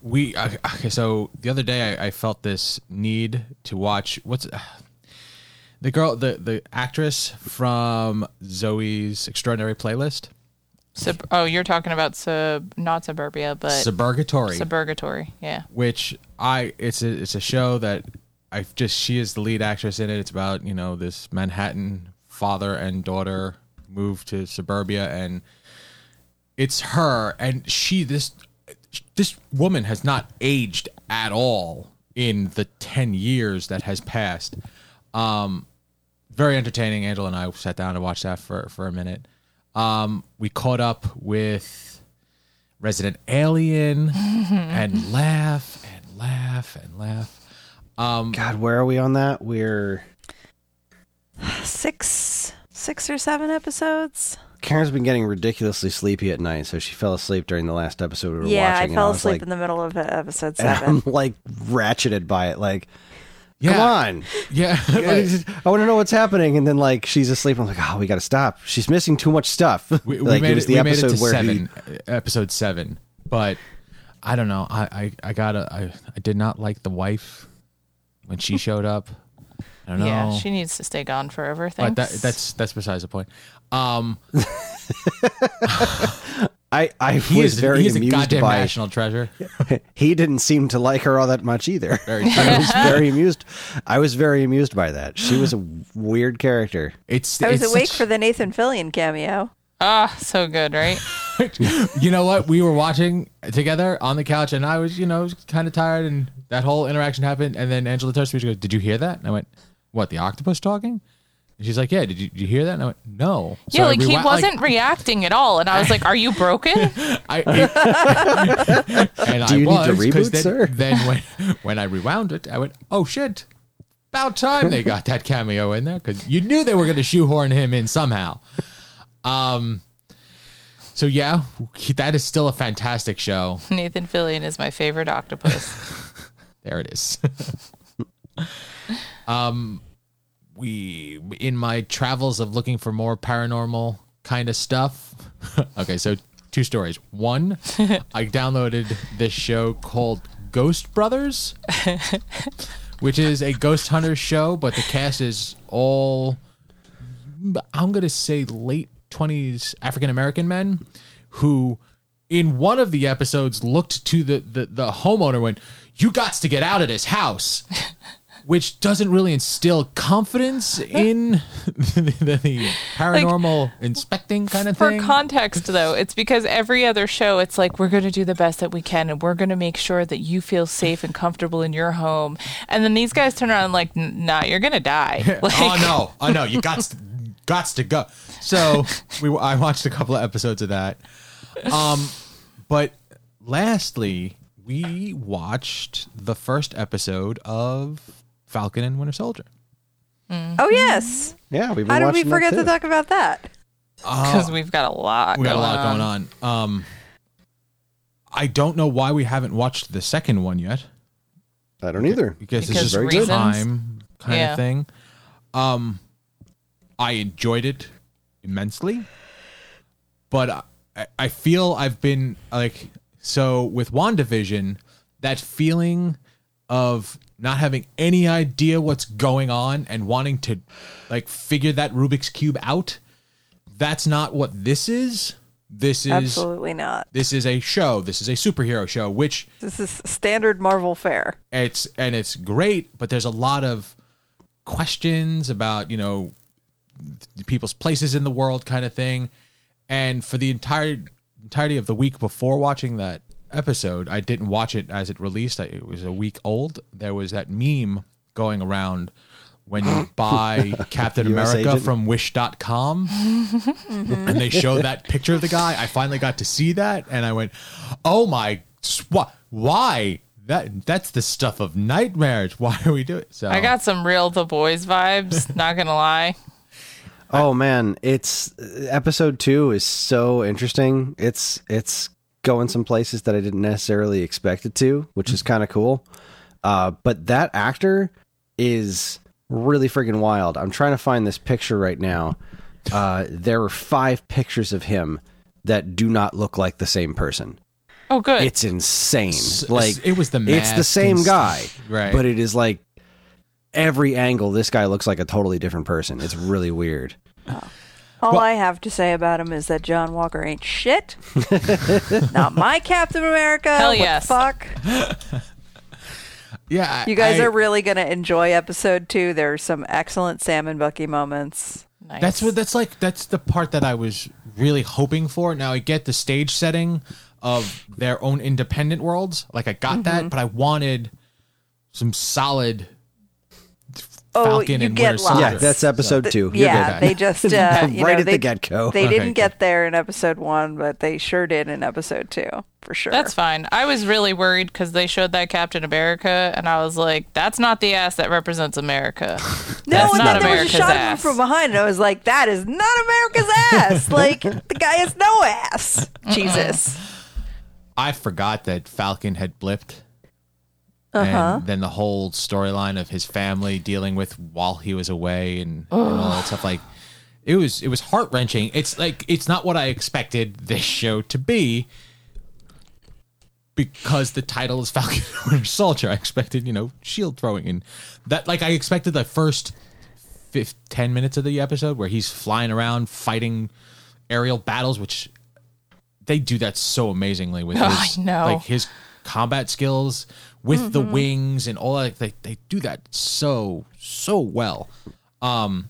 we okay. So the other day, I, I felt this need to watch what's uh, the girl, the the actress from Zoey's Extraordinary Playlist. Sub- oh, you're talking about sub, not suburbia, but Suburgatory, suburgatory. Yeah. which I it's a it's a show that I just she is the lead actress in it. It's about you know this Manhattan father and daughter move to suburbia, and it's her and she this this woman has not aged at all in the 10 years that has passed um very entertaining angela and i sat down and watched that for for a minute um we caught up with resident alien and laugh and laugh and laugh Um, God, where are we on that? We're Six, six or seven episodes. Karen's been getting ridiculously sleepy at night, so she fell asleep during the last episode we were yeah, watching. Yeah, I and fell was asleep like, in the middle of uh, episode and seven. I'm like ratcheted by it. Like, yeah come on. yeah I just- I want to know what's happening, and then like she's asleep. I'm like, oh, we got to stop. She's missing too much stuff. we, we like made it was it, the we made it episode to where seven episode seven but i don't know i i, I gotta I, I did not like the wife when she showed up i don't know Yeah, she needs to stay gone forever. but that, that's that's besides the point um he, I I he was is very he is a amused goddamn by. national treasure He didn't seem to like her all that much either. Very I was very amused. I was very amused by that. She was a weird character. it's I was it's awake such- for the Nathan Fillion cameo. ah, so good, right? you know what? We were watching together on the couch, and I was, you know, kind of tired, and that whole interaction happened. And then Angela touched me. She goes, "Did you hear that?" And I went, "What? The octopus talking?" And she's like, "Yeah. Did you, did you hear that?" And I went, "No." So yeah, I like he wasn't reacting at all, and I was like, "Are you broken?" I, and Do I you need to reboot, then, sir? Then when when I rewound it, I went, "Oh shit." About time they got that cameo in there because you knew they were going to shoehorn him in somehow. Um, so yeah, that is still a fantastic show. Nathan Fillion is my favorite octopus. There it is. um, we in my travels of looking for more paranormal kind of stuff. okay, so two stories. One, I downloaded this show called Ghost Brothers, which is a ghost hunter show, but the cast is all I'm gonna say late twenties African American men who in one of the episodes looked to the, the, the homeowner and went, You got to get out of this house. Which doesn't really instill confidence in the, the paranormal inspecting kind of For thing. For context, though, it's because every other show, it's like we're going to do the best that we can, and we're going to make sure that you feel safe and comfortable in your home. And then these guys turn around and like, "N- "Nah, you're going to die." Like, oh no! Oh no! You got to, got to go. So we I watched a couple of episodes of that. Um, but lastly, we watched the first episode of Falcon and Winter Soldier. Oh yes. Yeah, we've been How did we forget to talk about that? because we've got a lot. We got a going lot on. going on. Um, I don't know why we haven't watched the second one yet. I don't either. because, Because it's just reasons. time kind Yeah. of thing. Um, I enjoyed it immensely, but I, I feel I've been like so with Wandavision, that feeling of not having any idea what's going on and wanting to like figure that Rubik's cube out. That's not what this is. This is Absolutely not. this is a show. This is a superhero show, which This is standard Marvel fare. it's and it's great but there's a lot of questions about you know people's places in the world kind of thing and for the entire entirety of the week before watching that episode i didn't watch it as it released I- it was a week old there was that meme going around when you buy Captain US America agent. from wish.com mm-hmm. and they showed that picture of the guy, I finally got to see that and I went, "Oh my sw- why? That that's the stuff of nightmares. Why are we doing it?" So I got some real The Boys vibes. not gonna lie. Oh man, it's episode two is so interesting. It's it's going some places that I didn't necessarily expect it to, which is kind of cool. Uh, but that actor is really freaking wild. I'm trying to find this picture right now. Uh, there are five pictures of him that do not look like the same person. Oh, good. It's insane. Like it was the it's the same guy. Right. But it is like every angle. This guy looks like a totally different person. It's really weird. All I have to say about him is that John Walker ain't shit. Not my Captain America. Hell What the yes. fuck. Yeah, You guys I- are really going to enjoy episode two. There's some excellent Sam and Bucky moments. Nice. That's what that's like. That's the part that I was really hoping for. Now I get the stage setting of their own independent worlds. Like I got Mm-hmm. that, but I wanted some solid Falcon you and get Winter Soldier. lost. Yeah, that's episode two. You're yeah, good. they just uh, you Right know, at the they, get-go. They Okay, didn't get there in episode one, but they sure did in episode two for sure. That's fine. I was really worried because they showed that Captain America, and I was like, "That's not the ass that represents America." no, That's and not then there America's was a shot ass. from behind, and I was like, "That is not America's ass." like the guy has no ass. Jesus. I forgot that Falcon had blipped. Uh-huh. And then the whole storyline of his family dealing with while he was away and, and all that stuff like it was it was heart wrenching. It's like it's not what I expected this show to be because the title is Falcon Winter Soldier. I expected, you know, shield throwing and that like I expected the first fif 10 minutes of the episode where he's flying around fighting aerial battles, which they do that so amazingly with Oh, his know. like his combat skills with the Mm-hmm. wings and all that. They they do that so so well. Um,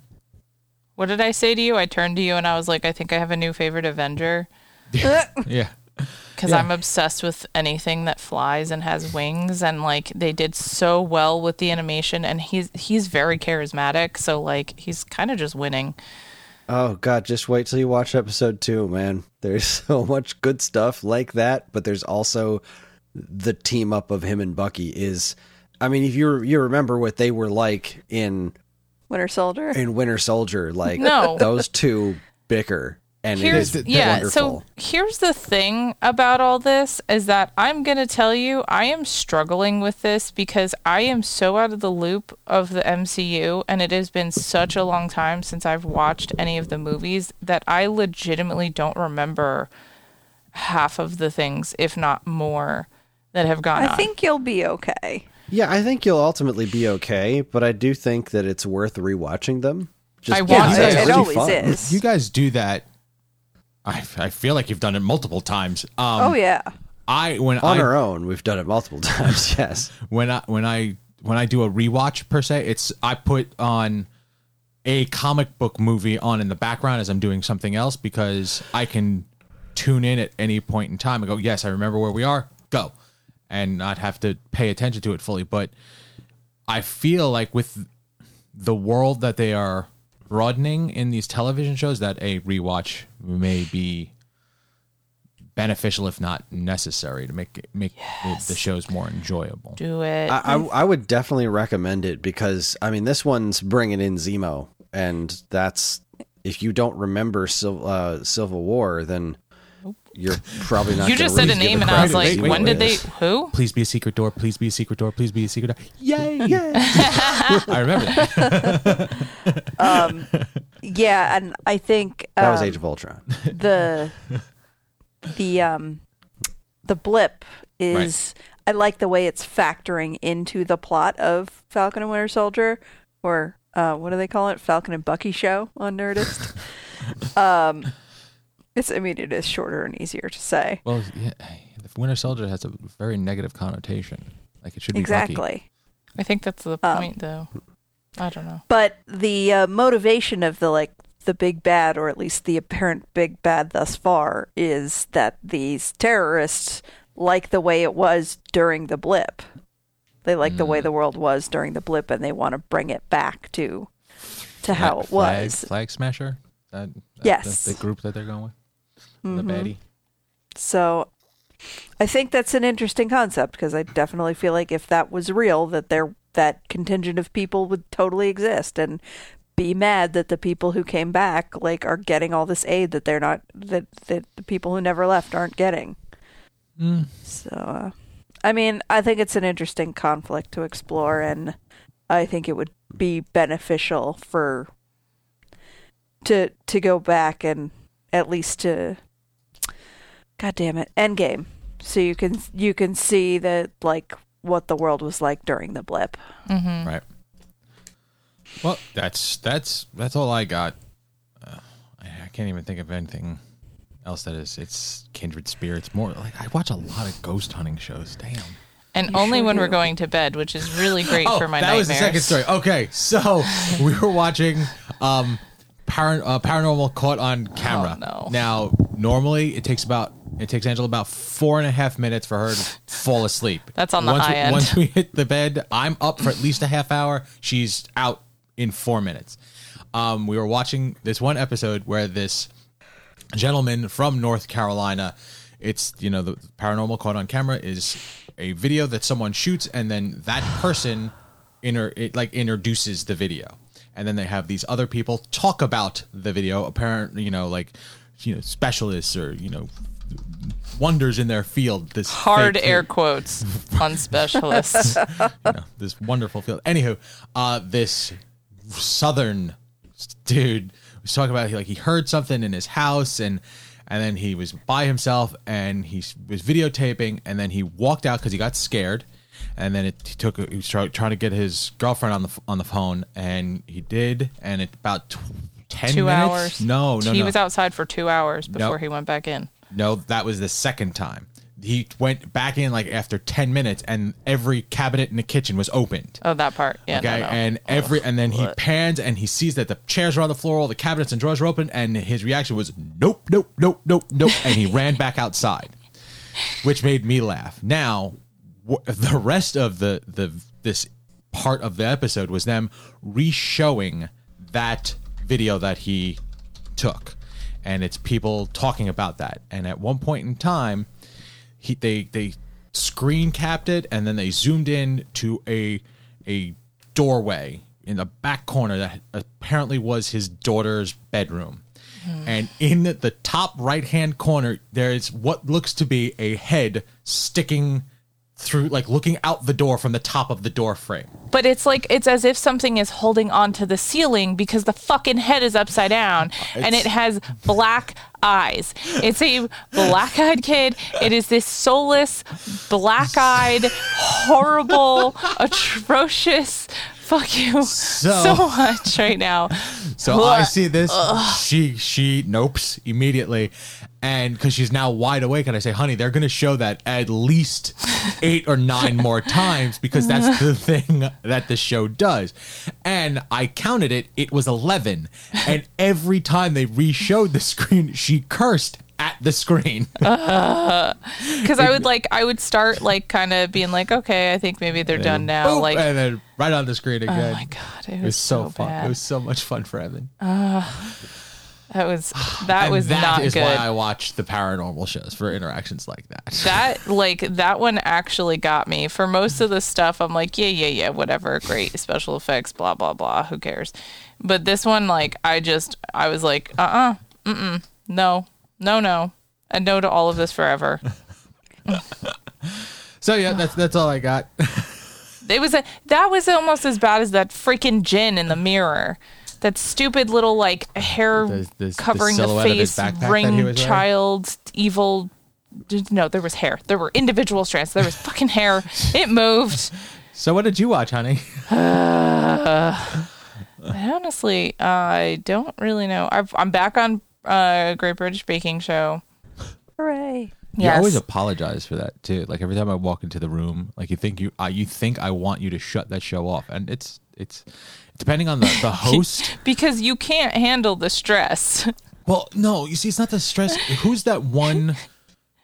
What did I say to you? I turned to you and I was like, "I think I have a new favorite Avenger." Yeah. because I'm obsessed with anything that flies and has wings, and like they did so well with the animation, and he's he's very charismatic, so like he's kind of just winning. Oh god, just wait till you watch episode two, man. There's so much good stuff like that, but there's also the team up of him and Bucky is I mean, if you you remember what they were like in Winter Soldier. in Winter Soldier, like No. those two bicker and it Here's is yeah. wonderful. So here's the thing about all this is that I'm gonna tell you I am struggling with this because I am so out of the loop of the MCU, and it has been such a long time since I've watched any of the movies that I legitimately don't remember half of the things, if not more, that have gone I on. think you'll be okay. yeah, I think you'll ultimately be okay, but I do think that it's worth rewatching them. Just I because want to. it, it always fun. is. You guys do that. I, I feel like you've done it multiple times. Um, oh yeah. I when On I our own, we've done it multiple times. Yes. when I when I when I do a rewatch per se, it's I put on a comic book movie on in the background as I'm doing something else because I can tune in at any point in time and go, yes, I remember where we are, go, and not have to pay attention to it fully. But I feel like with the world that they are broadening in these television shows, that a rewatch may be beneficial, if not necessary, to make it, make the, the shows more enjoyable. Do it. I, I, I would definitely recommend it because I mean this one's bringing in Zemo, and that's if you don't remember Sil- uh, Civil War, then you're probably not. you just said a name, and I was like, wait, when what did it they? Who? please be a secret door please be a secret door please be a secret door yay yay i remember that Yeah, and I think That was um, Age of Ultron. the the um the blip is I like the way it's factoring into the plot of Falcon and Winter Soldier or uh what do they call it? Falcon and Bucky show on Nerdist. um it's I mean it is shorter and easier to say. well yeah, the winter soldier has a very negative connotation like it should be Bucky. Exactly. I think that's the Um, point, though. I don't know. But the uh, motivation of the like the big bad, or at least the apparent big bad thus far, is that these terrorists like the way it was during the blip. They like the way the world was during the blip, and they want to bring it back to to how Flag- it was. flag smasher that, that- Yes. that's the group that they're going with the Mhm. baddie So I think that's an interesting concept because I definitely feel like if that was real, that there that contingent of people would totally exist and be mad that the people who came back like are getting all this aid that they're not that that the people who never left aren't getting. So uh, I mean, I think it's an interesting conflict to explore and I think it would be beneficial for to to go back and at least to God damn it, Endgame. So you can you can see that like what the world was like during the blip. right well that's that's that's all i got uh, I, I can't even think of anything else that is. It's kindred spirits. More like I watch a lot of ghost hunting shows. Damn. And only sure when we're going to bed, which is really great for my Oh, that nightmares. was the second story. Okay, so we were watching um, Par- uh, Paranormal Caught on Camera. Oh, no. Now, normally it takes about it takes Angela about four and a half minutes for her to fall asleep. That's on the once high we, end. Once we hit the bed, I'm up for at least a half hour. She's out in four minutes. Um, we were watching this one episode where this gentleman from North Carolina. It's you know the paranormal caught on camera is a video that someone shoots and then that person inter it like introduces the video and then they have these other people talk about the video apparently you know like you know specialists or you know wonders in their field this Hard air quotes on specialists. you know, this wonderful field. Anywho, uh, this southern dude was talking about he, like he heard something in his house and and then he was by himself and he was videotaping and then he walked out because he got scared and then it he took he was try, trying to get his girlfriend on the on the phone and he did and it about tw- ten two minutes. hours. No, no, He no. was outside for two hours before Nope. he went back in. No, that was the second time. He went back in like after ten minutes, and every cabinet in the kitchen was opened. Oh, that part. Yeah. okay, no. and every and then he What? pans and he sees that the chairs are on the floor, all the cabinets and drawers are open, and his reaction was nope, nope, nope, nope, nope, and he ran back outside, which made me laugh. Now, wh- the rest of the the this part of the episode was them re-showing that video that he took, and it's people talking about that. And at one point in time, he they they screen capped it and then they zoomed in to a a doorway in the back corner that apparently was his daughter's bedroom. Hmm. And in the top right hand corner, there is what looks to be a head sticking through, like looking out the door from the top of the door frame. But it's like it's as if something is holding onto the ceiling because the fucking head is upside down and it has black eyes. It's a black-eyed kid. It is this soulless, black-eyed, horrible, atrocious. Fuck you so, So- much right now. So I see this. She she nopes immediately, and because she's now wide awake, and I say, "Honey, they're going to show that at least eight or nine more times because that's the thing that the show does." And I counted it; it was eleven, and every time they re-showed the screen, she cursed at the screen. Uh, because I would like, I would start like kind of being like, okay, I think maybe they're done now. Boop, Like, and then right on the screen oh again. oh my god, it was, It was so, fun. bad. It was so much fun for Evan. Uh, that was that and was that not is good. why I watch the paranormal shows for interactions like that. that like that one actually got me for most of the stuff i'm like yeah yeah yeah whatever great special effects blah blah blah who cares but this one like i just i was like uh-uh mm-mm no no no and no to all of this forever So yeah, that's that's all I got. it was a that was almost as bad as that freaking gin in the mirror that stupid little like hair The- the- the covering the, silhouette of his face backpack that he ring was wearing? child evil no there was hair there were individual strands there was fucking hair it moved So what did you watch, honey? Honestly, I don't really know. I've, I'm back on uh, Great British Baking Show. Hooray. You Yes. always apologize for that too. Like every time I walk into the room, like you think you, uh, you think I want you to shut that show off, and it's it's depending on the the host. because you can't handle the stress. well, no, you see, it's not the stress. Who's that one,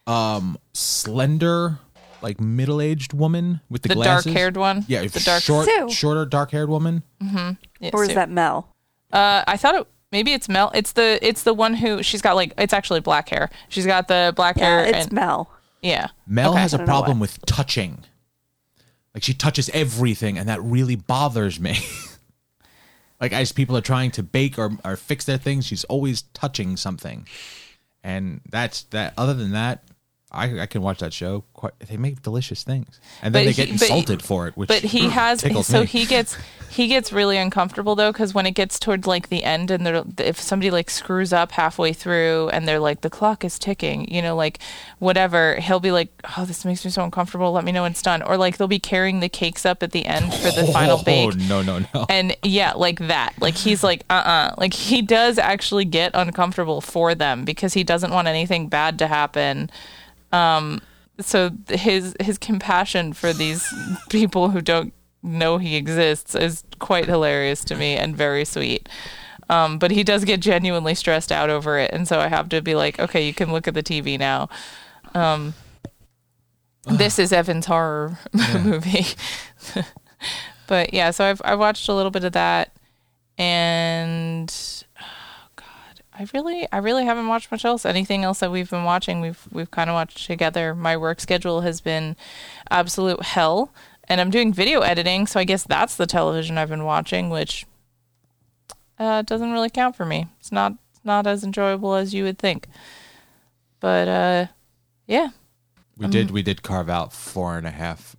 um, slender, like middle aged woman with the, The glasses? dark-haired one? Yeah, The dark- short, Sue. shorter, dark haired woman. Yeah, Or is so- that Mel? Uh, I thought it. Maybe it's Mel. It's the it's the one who she's got like it's actually black hair. She's got the black Yeah, hair. it's and, Mel. yeah. Mel Okay. has a don't know problem with touching. Like she touches everything, and that really bothers me. like as people are trying to bake or, or fix their things, she's always touching something. And that's that. Other than that, I, I can watch that show. Quite, they make delicious things, and then But they get he- but- insulted for it. Which but he has so me. he gets he gets really uncomfortable though because when it gets towards like the end and they're if somebody like screws up halfway through and they're like the clock is ticking you know like whatever he'll be like oh this makes me so uncomfortable let me know when it's done or like they'll be carrying the cakes up at the end for the final Oh bake no no no! and yeah like that like he's like uh-uh like he does actually get uncomfortable for them because he doesn't want anything bad to happen um so his his compassion for these people who don't know he exists is quite hilarious to me and very sweet. Um but he does get genuinely stressed out over it. And so i have to be like okay you can look at the tv now. Um this is evan's horror movie. But yeah, so I've I watched a little bit of that, and I really I really haven't watched much else. Anything else that we've been watching, we've we've kind of watched together. My work schedule has been absolute hell, and I'm doing video editing, so I guess that's the television I've been watching, which uh, doesn't really count for me. It's not not as enjoyable as you would think, but uh, yeah, we did we did carve out four and a half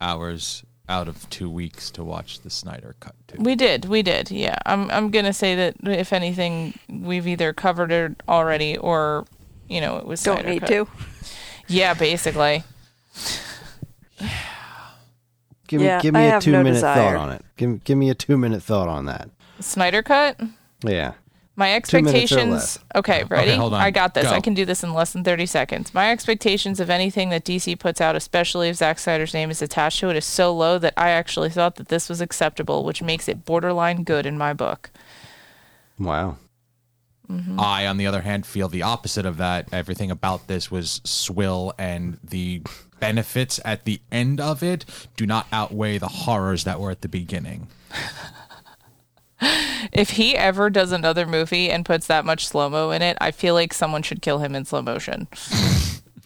hours out of two weeks to watch the Snyder cut too. We did, we did. Yeah, I'm I'm gonna say that if anything, we've either covered it already or, you know, it was Don't Snyder need cut. to. Yeah, basically. Give me Yeah, give me a two no minute desire. thought on it. Give give me a two minute thought on that. Snyder cut. Yeah. My minutes or expectations. less. Okay, ready? hold on. I got this. Go. I can do this in less than 30 seconds. My expectations of anything that DC puts out, especially if Zack Snyder's name is attached to it, is so low that I actually thought that this was acceptable, which makes it borderline good in my book. Wow. Mm-hmm. I, on the other hand, feel the opposite of that. Everything about this was swill, and the benefits at the end of it do not outweigh the horrors that were at the beginning. If he ever does another movie and puts that much slow mo in it, I feel like someone should kill him in slow motion.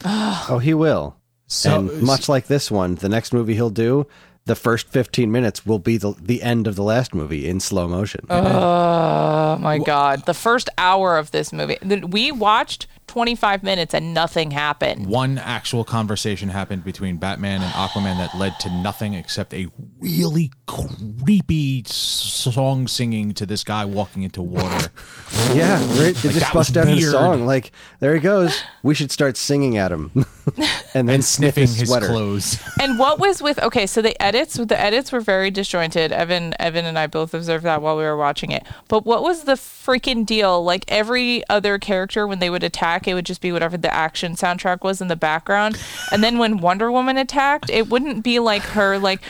Oh, he will. So- and much like this one, the next movie he'll do, the first 15 minutes will be the the end of the last movie in slow motion. Oh my god. The first hour of this movie. We watched 25 minutes and nothing happened. One actual conversation happened between Batman and Aquaman that led to nothing except a really creepy song singing to this guy walking into water. yeah, right. They just that bust out in a song. Like, there he goes. We should start singing at him. and then and sniff sniffing his his clothes. And what was with okay, so the edits the edits were very disjointed. Evan Evan and I both observed that while we were watching it. But what was the freaking deal? Like every other character when they would attack, it would just be whatever the action soundtrack was in the background. And then when Wonder Woman attacked, it wouldn't be like her like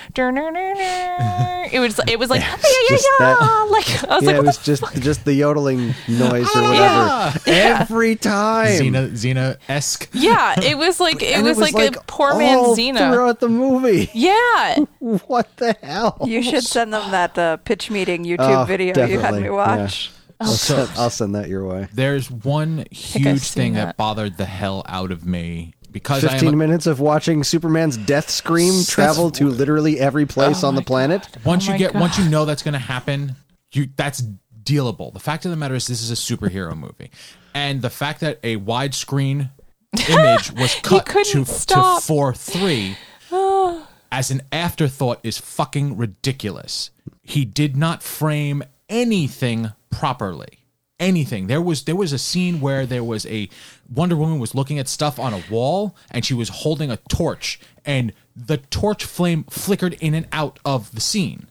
it was it was like yeah, yeah, just yeah, that- like I was Yeah, like it was the just just the yodeling noise or whatever. Yeah. Every time. Xena Xena esque. yeah, it was like it And was, like, a poor all man's Xena. throughout the movie. Yeah. What the hell? You should send them that uh, pitch meeting YouTube Oh, video you had definitely, me yeah. Watch. I'll, send, I'll send that your way. There's one huge thing that. that. bothered the hell out of me because 15 am a, minutes of watching Superman's death scream travel to literally every place Oh on the my planet. once Oh you my get once you know that's going to happen, you that's dealable. The fact of the matter is this is a superhero movie. And the fact that a widescreen image was cut to, couldn't to 4-3 as an afterthought is fucking ridiculous. He did not frame anything properly. Anything. There was there was a scene where there was a Wonder Woman was looking at stuff on a wall and she was holding a torch and the torch flame flickered in and out of the scene.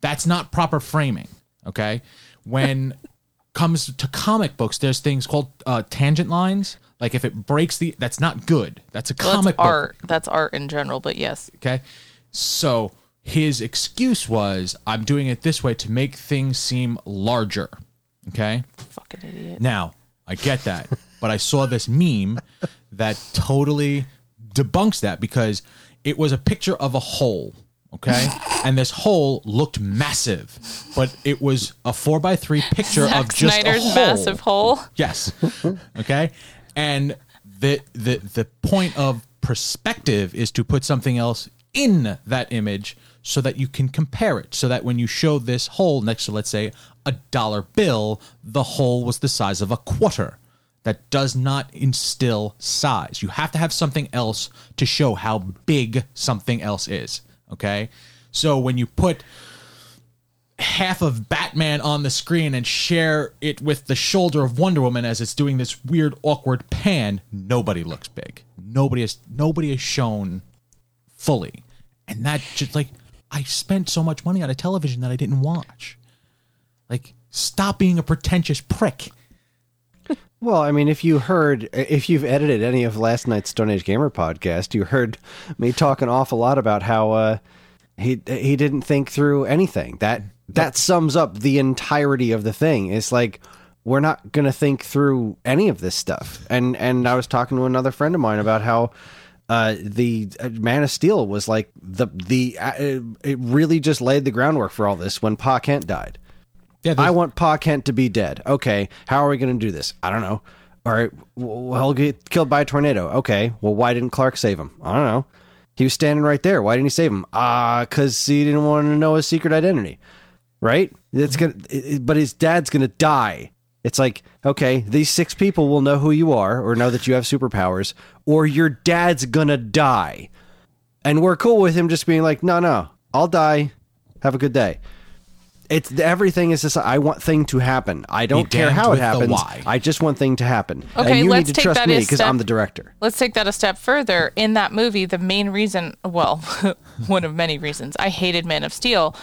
That's not proper framing. Okay. When comes to comic books, there's things called uh, tangent lines. Like if it breaks the, that's not good. That's a Well, comic that's book. art. That's art in general, but yes. Okay. So his excuse was, I'm doing it this way to make things seem larger. Okay. Fucking idiot. Now, I get that, but I saw this meme that totally debunks that because it was a picture of a hole. Okay. And this hole looked massive, but it was a four by three picture Zack of just Snyder's a hole. massive hole. Yes. Okay. And the the the point of perspective is to put something else in that image so that you can compare it. So that when you show this hole next to let's say a dollar bill, the hole was the size of a quarter. that does not instill size. You have to have something else to show how big something else is. Okay. So when you put half of Batman on the screen and share it with the shoulder of Wonder Woman as it's doing this weird awkward pan, nobody looks big. Nobody is nobody is shown fully. And that just like I spent so much money on a television that I didn't watch. Like stop being a pretentious prick. Well, I mean, if you heard, if you've edited any of last night's Stone Age Gamer podcast, you heard me talk an awful lot about how uh, he he didn't think through anything. That that sums up the entirety of the thing. It's like we're not going to think through any of this stuff. And and I was talking to another friend of mine about how uh, the uh, Man of Steel was like the the uh, it really just laid the groundwork for all this when Pa Kent died. Yeah, I want Pa Kent to be dead. Okay, how are we going to do this? I don't know. All right, well, he'll get killed by a tornado. Okay, well, why didn't Clark save him? I don't know. He was standing right there. Why didn't he save him? Ah, because he didn't want to know his secret identity. Right? It's gonna, it- but his dad's gonna die. It's like, okay, these six people will know who you are or know that you have superpowers, or your dad's gonna die. And we're cool with him just being like, no, no, I'll die. Have a good day. It's everything is just I want thing to happen. I don't care how it happens. why. I just want thing to happen. Okay, and you let's need to take trust that me because I'm the director. Let's take that a step further. In that movie, the main reason, well, one of many reasons I hated Man of Steel,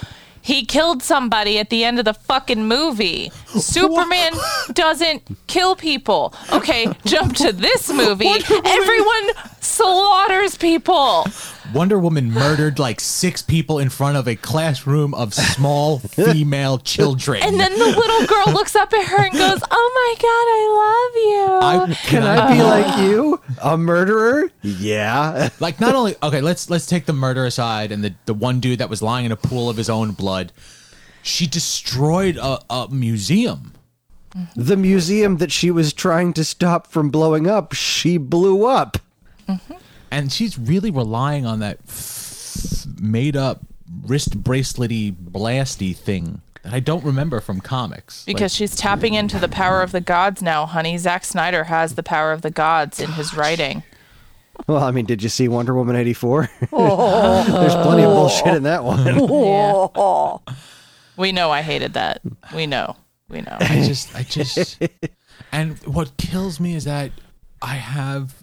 he killed somebody at the end of the fucking movie. Superman doesn't kill people. Okay, jump to this movie. Everyone slaughters people. Wonder Woman murdered like six people in front of a classroom of small female children. And then the little girl looks up at her and goes, Oh my God, I love you. I, Can I be like you, a murderer? Yeah. like not only okay let's let's take the murder aside and the the one dude that was lying in a pool of his own blood she destroyed a, a museum mm-hmm. the museum that she was trying to stop from blowing up, she blew up. Mm-hmm. And she's really relying on that f- made up wrist bracelety blasty thing that i don't remember from comics Because she's tapping into the power of the gods now, honey. Zack Snyder has the power of the gods in his writing. Well, I mean, did you see Wonder Woman 84? There's plenty of bullshit in that one. Oh, We know I hated that. We know. We know. I just, I just, and what kills me is that I have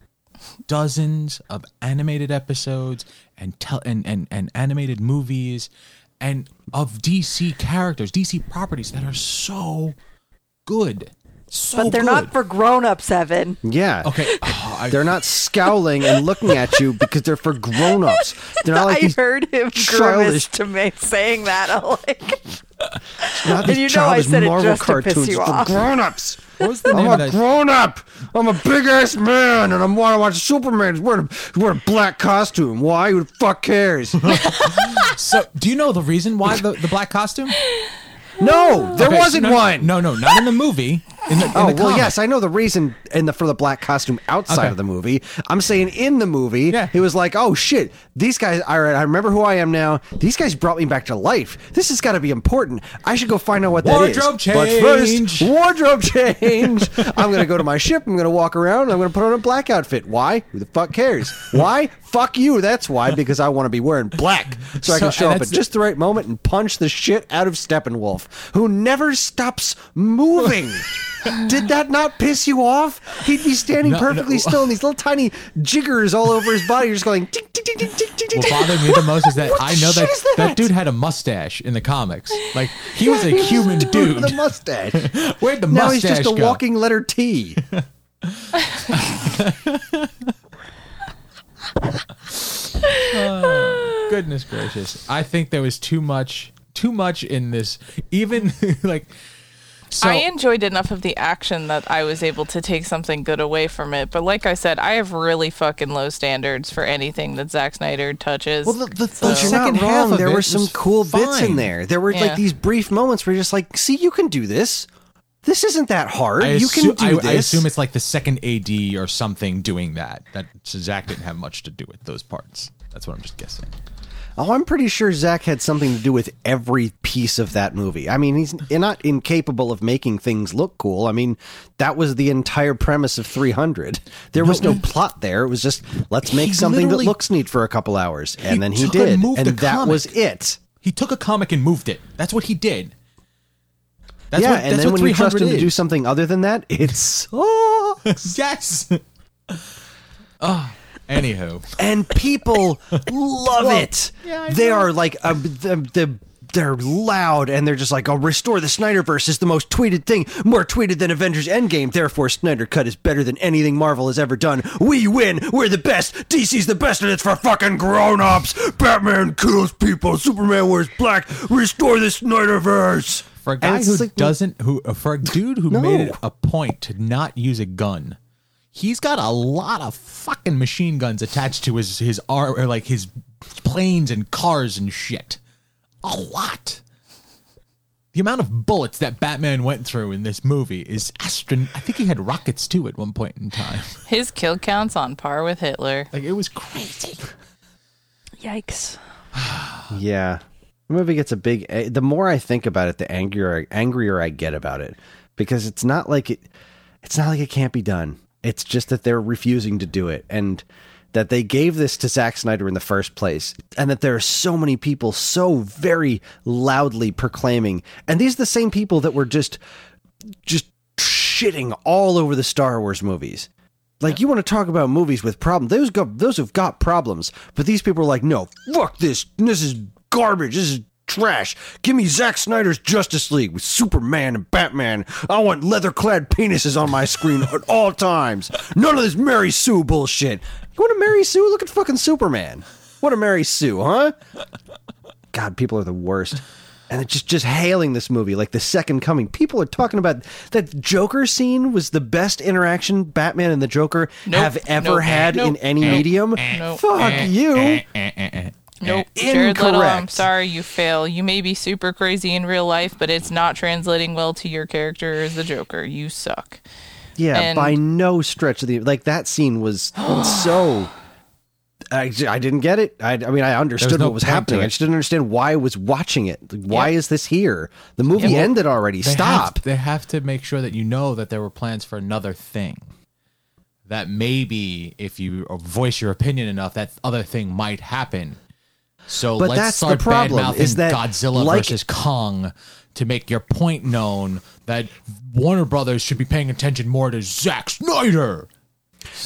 dozens of animated episodes and tel- and, and and animated movies and of DC characters, DC properties that are so good, so but they're good. not for grown-ups, Evan. Yeah. okay. oh, I- They're not scowling and looking at you because they're for grown-ups. They're not like I these, heard him childish- to me saying that. I'm like, not these you know I childish said it Marvel just to piss cartoons. you It's for grown-ups. What was the I'm name a that? grown up. I'm a big ass man, and I want to watch Superman. He's wearing a, he's wearing a black costume. Why? Who the fuck cares? So, do you know the reason why the, the black costume? no, there Okay, wasn't no, one. No, no, not in the movie. In the, in Oh well, yes, I know the reason in the for the black costume outside Okay. of the movie. I'm saying in the movie, Yeah. it was like, oh shit, these guys. All right, I remember who I am now. These guys brought me back to life. This has got to be important. I should go find out what that is. Wardrobe But first, change. wardrobe change. I'm gonna go to my ship. I'm gonna walk around. I'm gonna put on a black outfit. Why? Who the fuck cares? Why? Fuck you. That's why. Because I want to be wearing black, so, I can show up at the- just the right moment and punch the shit out of Steppenwolf, who never stops moving. Did that not piss you off? He'd be standing No, perfectly no. still, and these little tiny jiggers all over his body, just going tick, tick, tick, tick, tick, tick, What bothered me the most is that I know that, that? that dude had a mustache in the comics. Like he was a He was human just dude. with a mustache. Where'd the mustache. now he's just a go? walking letter T. Goodness gracious! I think there was too much, too much in this. Even like, so I enjoyed enough of the action that I was able to take something good away from it. But like I said, I have really fucking low standards for anything that Zack Snyder touches. Well, the- the- So- the But you're second not half wrong. of There were some was cool bits in there. There were Yeah. like these brief moments where you're just like, see, you can do this. This isn't that hard. I, you can do I, this. I assume it's like the second AD or something doing that. That so Zach didn't have much to do with those parts. That's what I'm just guessing. Oh, I'm pretty sure Zach had something to do with every piece of that movie. I mean, he's not incapable of making things look cool. I mean, that was the entire premise of 300. There was no plot there. It was just let's make something that looks neat for a couple hours, and then he took and did, and that comic. was it. He took a comic and moved it. That's what he did. That's yeah, what, and then what when you trust 300 him to do something other than that, it's oh, yes. oh, anywho, and people love it. yeah, they know. are like uh, the, the they're loud and they're just like, "Oh, restore the Snyderverse is the most tweeted thing, more tweeted than Avengers Endgame. Therefore, Snyder Cut is better than anything Marvel has ever done. We win. We're the best. DC's the best, and it's for fucking grown-ups. Batman kills people. Superman wears black. Restore the Snyderverse." for a guy who like, doesn't, who for a dude who No. made it a point to not use a gun, he's got a lot of fucking machine guns attached to his his ar- or like his planes and cars and shit. A lot. The amount of bullets that Batman went through in this movie is astron. I think he had rockets too at one point in time. His kill count's on par with Hitler. Like it was crazy. Yikes. Yeah. The movie gets a big. eh, The more I think about it, the angrier angrier I get about it, because it's not like it. It's not like it can't be done. It's just that they're refusing to do it, and that they gave this to Zack Snyder in the first place, and that there are so many people so very loudly proclaiming, and these are the same people that were just, just shitting all over the Star Wars movies. Like you want to talk about movies with problems? Those go, those have got problems, but these people are like, no, fuck this. This is garbage. This is trash. Give me Zack Snyder's Justice League with Superman and Batman. I want leather-clad penises on my screen at all times. None of this Mary Sue bullshit. You want to Mary Sue? Look at fucking Superman. What a Mary Sue, huh? God, people are the worst. And it's just just hailing this movie like the second coming. People are talking about that Joker scene was the best interaction Batman and the Joker Nope. have ever Nope. had in Nope. any medium. Fuck you. Eh, eh, eh, Nope. Jared Leto, I'm sorry you fail. You may be super crazy in real life, but it's not translating well to your character as the Joker. You suck. Yeah, And- by no stretch of the like that scene was so. I, I didn't get it. I, I mean, I understood no what was happening. I just didn't understand why I was watching it. Like, why Yep. is this here? The movie Yep. ended already. They Stop. Have, they have to make sure that you know that there were plans for another thing. That maybe if you voice your opinion enough, that other thing might happen. So But let's that's the problem, is that, Godzilla like- versus Kong to make your point known that Warner Brothers should be paying attention more to Zack Snyder.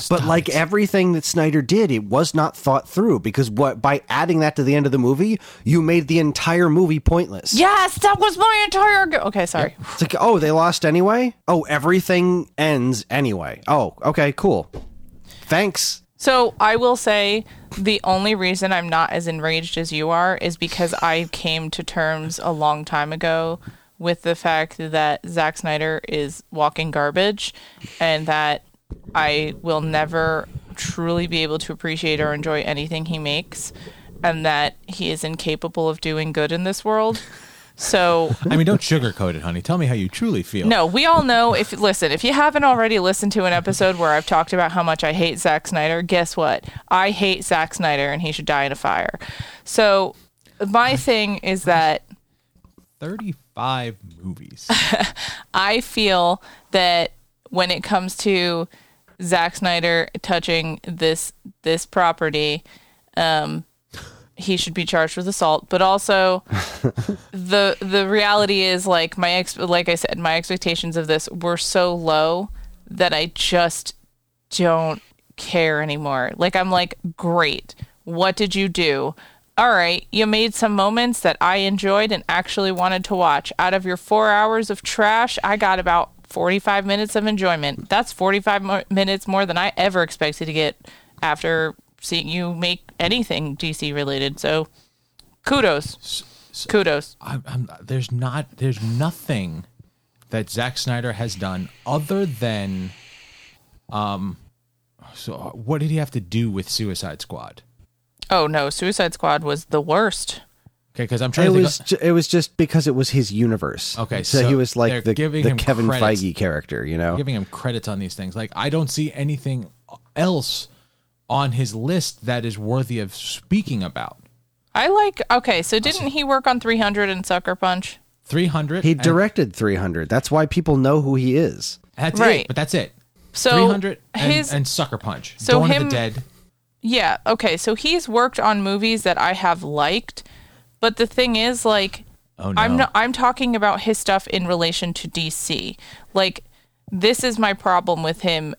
But like everything that Snyder did, it was not thought through because what by adding that to the end of the movie, you made the entire movie pointless. Yes, that was my entire. Go- okay, sorry. It's like, oh, they lost anyway? Oh, everything ends anyway. Oh, okay, cool. Thanks. So I will say the only reason I'm not as enraged as you are is because I came to terms a long time ago with the fact that Zack Snyder is walking garbage and that I will never truly be able to appreciate or enjoy anything he makes and that he is incapable of doing good in this world. So I mean, don't sugarcoat it, honey. Tell me how you truly feel. no, we all know if listen, if you haven't already listened to an episode where I've talked about how much I hate Zack Snyder, guess what? I hate Zack Snyder and he should die in a fire. So my thing is that 35 movies. I feel that when it comes to Zack Snyder touching this this property, um, he should be charged with assault. But also, the the reality is like my ex like I said, my expectations of this were so low that I just don't care anymore. Like I'm like, great. What did you do? All right, you made some moments that I enjoyed and actually wanted to watch. Out of your 4 hours of trash, I got about 45 minutes of enjoyment. That's 45 mo- minutes more than I ever expected to get after seeing you make anything DC related. So, kudos. Kudos. I'm, I'm, there's not there's nothing that Zack Snyder has done other than um so what did he have to do with Suicide Squad? Oh no, Suicide Squad was the worst. Okay, because I'm trying It to think was ju- it was just because it was his universe. Okay, so, so he was like the, giving the him Kevin credits. Feige character, you know. giving him credits on these things. Like I don't see anything else on his list that is worthy of speaking about. I like. Okay, so didn't he work on 300 and Sucker Punch? 300. He and- directed 300. That's why people know who he is. That's Right. it. But that's it. So 300 and, his and Sucker Punch. So Dawn of him- the Dead. Yeah, okay. So he's worked on movies that I have liked, but the thing is like Oh, no. I'm not I'm talking about his stuff in relation to DC. Like this is my problem with him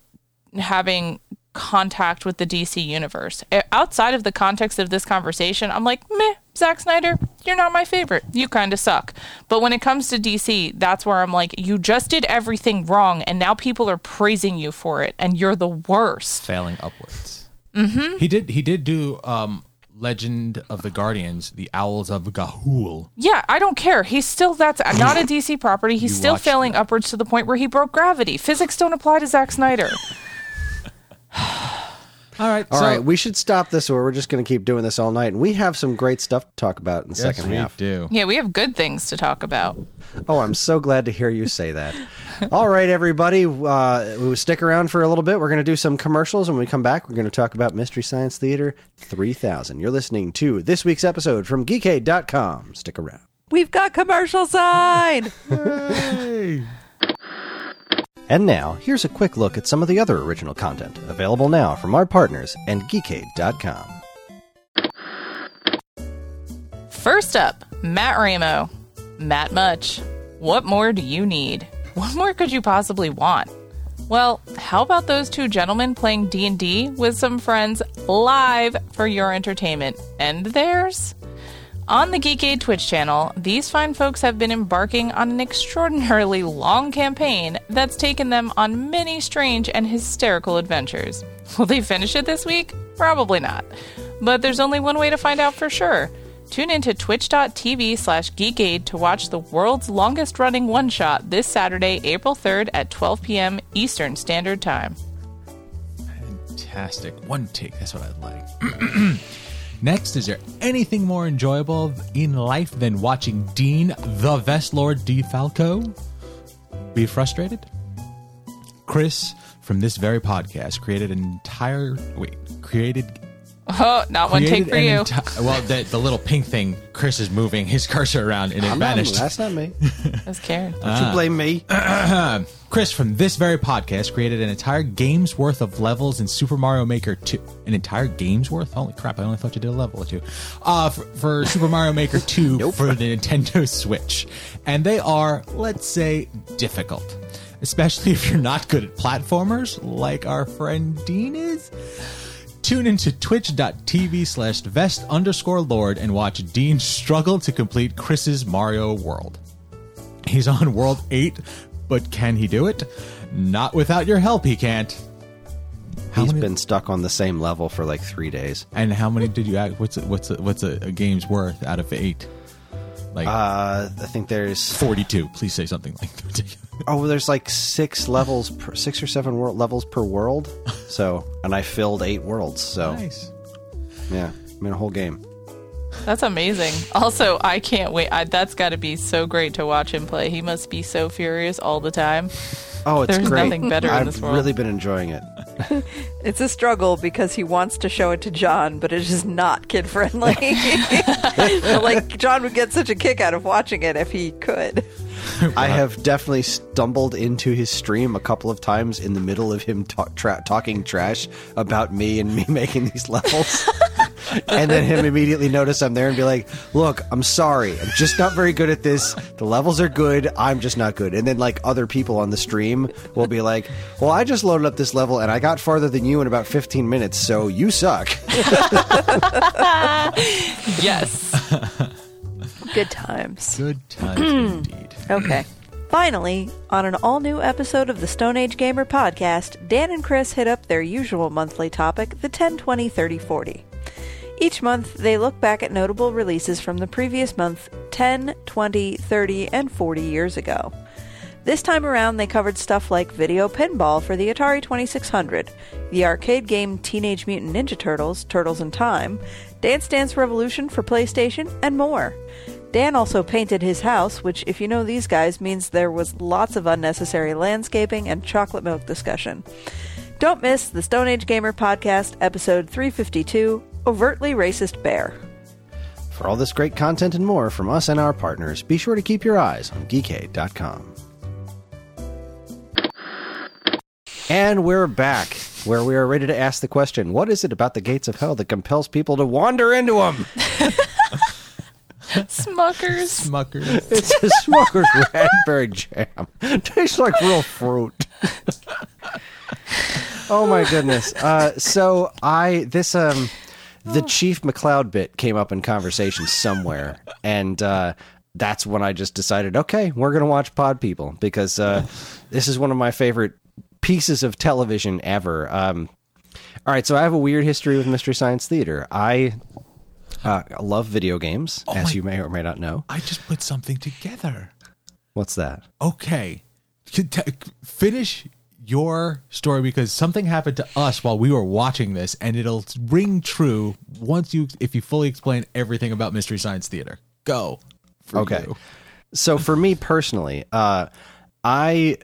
having contact with the DC universe. Outside of the context of this conversation, I'm like, "Meh, Zack Snyder, you're not my favorite. You kind of suck." But when it comes to DC, that's where I'm like, "You just did everything wrong and now people are praising you for it and you're the worst." failing upwards. Mm-hmm. He did. He did do um, Legend of the Guardians, the Owls of Ga'Hoole. Yeah, I don't care. He's still that's not a DC property. He's You still watched failing upwards to the point where he broke gravity. Physics don't apply to Zack Snyder. All right. All so, right, we should stop this or we're just going to keep doing this all night. And we have some great stuff to talk about in the yes, second we half. do. Yeah, we have good things to talk about. Oh, I'm so glad to hear you say that. All right, everybody, uh, we stick around for a little bit. We're going to do some commercials. and When we come back, we're going to talk about Mystery Science Theater 3000. You're listening to this week's episode from geekade.com. Stick around. We've got commercial side. And now, here's a quick look at some of the other original content available now from our partners and geekade.com. First up, Matt Ramo. Matt Much. What more do you need? What more could you possibly want? Well, how about those two gentlemen playing D&D with some friends live for your entertainment and theirs? On the Geekade Twitch channel, these fine folks have been embarking on an extraordinarily long campaign that's taken them on many strange and hysterical adventures. Will they finish it this week? Probably not. But there's only one way to find out for sure. Tune into twitch.tv slash geekade to watch the world's longest running one shot this Saturday, April 3rd at 12 p.m. Eastern Standard Time. Fantastic. One take. That's what I'd like. Next, is there anything more enjoyable in life than watching Dean the Vest Lord DeFalco be frustrated? Chris from this very podcast created an entire wait created Oh, not one take for you. enti- well, the, the little pink thing. Chris is moving his cursor around and it I'm not- vanished. that's not me. That's Karen. Don't you blame me. Chris from this very podcast created an entire game's worth of levels in Super Mario Maker 2. An entire game's worth? Holy crap, I only thought you did a level or two. Uh, for, for Super Mario Maker 2 for the Nintendo Switch. And they are, let's say, difficult. Especially if you're not good at platformers, like our friend Dean is. Tune into twitch.tv slash vest underscore lord and watch Dean struggle to complete Chris's Mario World. He's on World 8, but can he do it? Not without your help, he can't. How He's many, been stuck on the same level for like three days. and how many did you act? What's a, what's a, what's a, a game's worth out of eight? Like Uh, I think there's 42. Please say something like oh, there's like six levels, per, six or seven wor- levels per world. So, and I filled eight worlds. So, nice. yeah, I mean a whole game. That's amazing. Also, I can't wait. I, that's got to be so great to watch him play. He must be so furious all the time. Oh, it's There's great. nothing better in I've this world. really been enjoying it. It's a struggle because he wants to show it to John, but it's just not kid friendly. like John would get such a kick out of watching it if he could. I have definitely stumbled into his stream a couple of times in the middle of him talk, tra- talking trash about me and me making these levels. and then him immediately notice I'm there and be like, "Look, I'm sorry. I'm just not very good at this. The levels are good. I'm just not good." And then like other people on the stream will be like, "Well, I just loaded up this level and I got farther than you in about 15 minutes, so you suck." Yes. Good times. Good times indeed. Okay. Finally, on an all new episode of the Stone Age Gamer podcast, Dan and Chris hit up their usual monthly topic, the 10 20 30 40. Each month, they look back at notable releases from the previous month 10, 20, 30, and 40 years ago. This time around, they covered stuff like video pinball for the Atari 2600, the arcade game Teenage Mutant Ninja Turtles, Turtles in Time, Dance Dance Revolution for PlayStation, and more. Dan also painted his house, which, if you know these guys, means there was lots of unnecessary landscaping and chocolate milk discussion. Don't miss the Stone Age Gamer Podcast, episode 352 Overtly Racist Bear. For all this great content and more from us and our partners, be sure to keep your eyes on geekade.com. And we're back, where we are ready to ask the question What is it about the gates of hell that compels people to wander into them? Smuckers. Smuckers. It's a Smucker's raspberry jam. Tastes like real fruit. oh my goodness. Uh, so I this um the Chief McCloud bit came up in conversation somewhere, and uh, that's when I just decided, okay, we're gonna watch Pod People because uh, this is one of my favorite pieces of television ever. Um, all right, so I have a weird history with Mystery Science Theater. I uh, love video games, as my- you may or may not know. I just put something together. What's that? Okay. Finish your story because something happened to us while we were watching this, and it'll ring true once you if you fully explain everything about Mystery Science Theater. Go. Okay. you. So for me personally, uh, I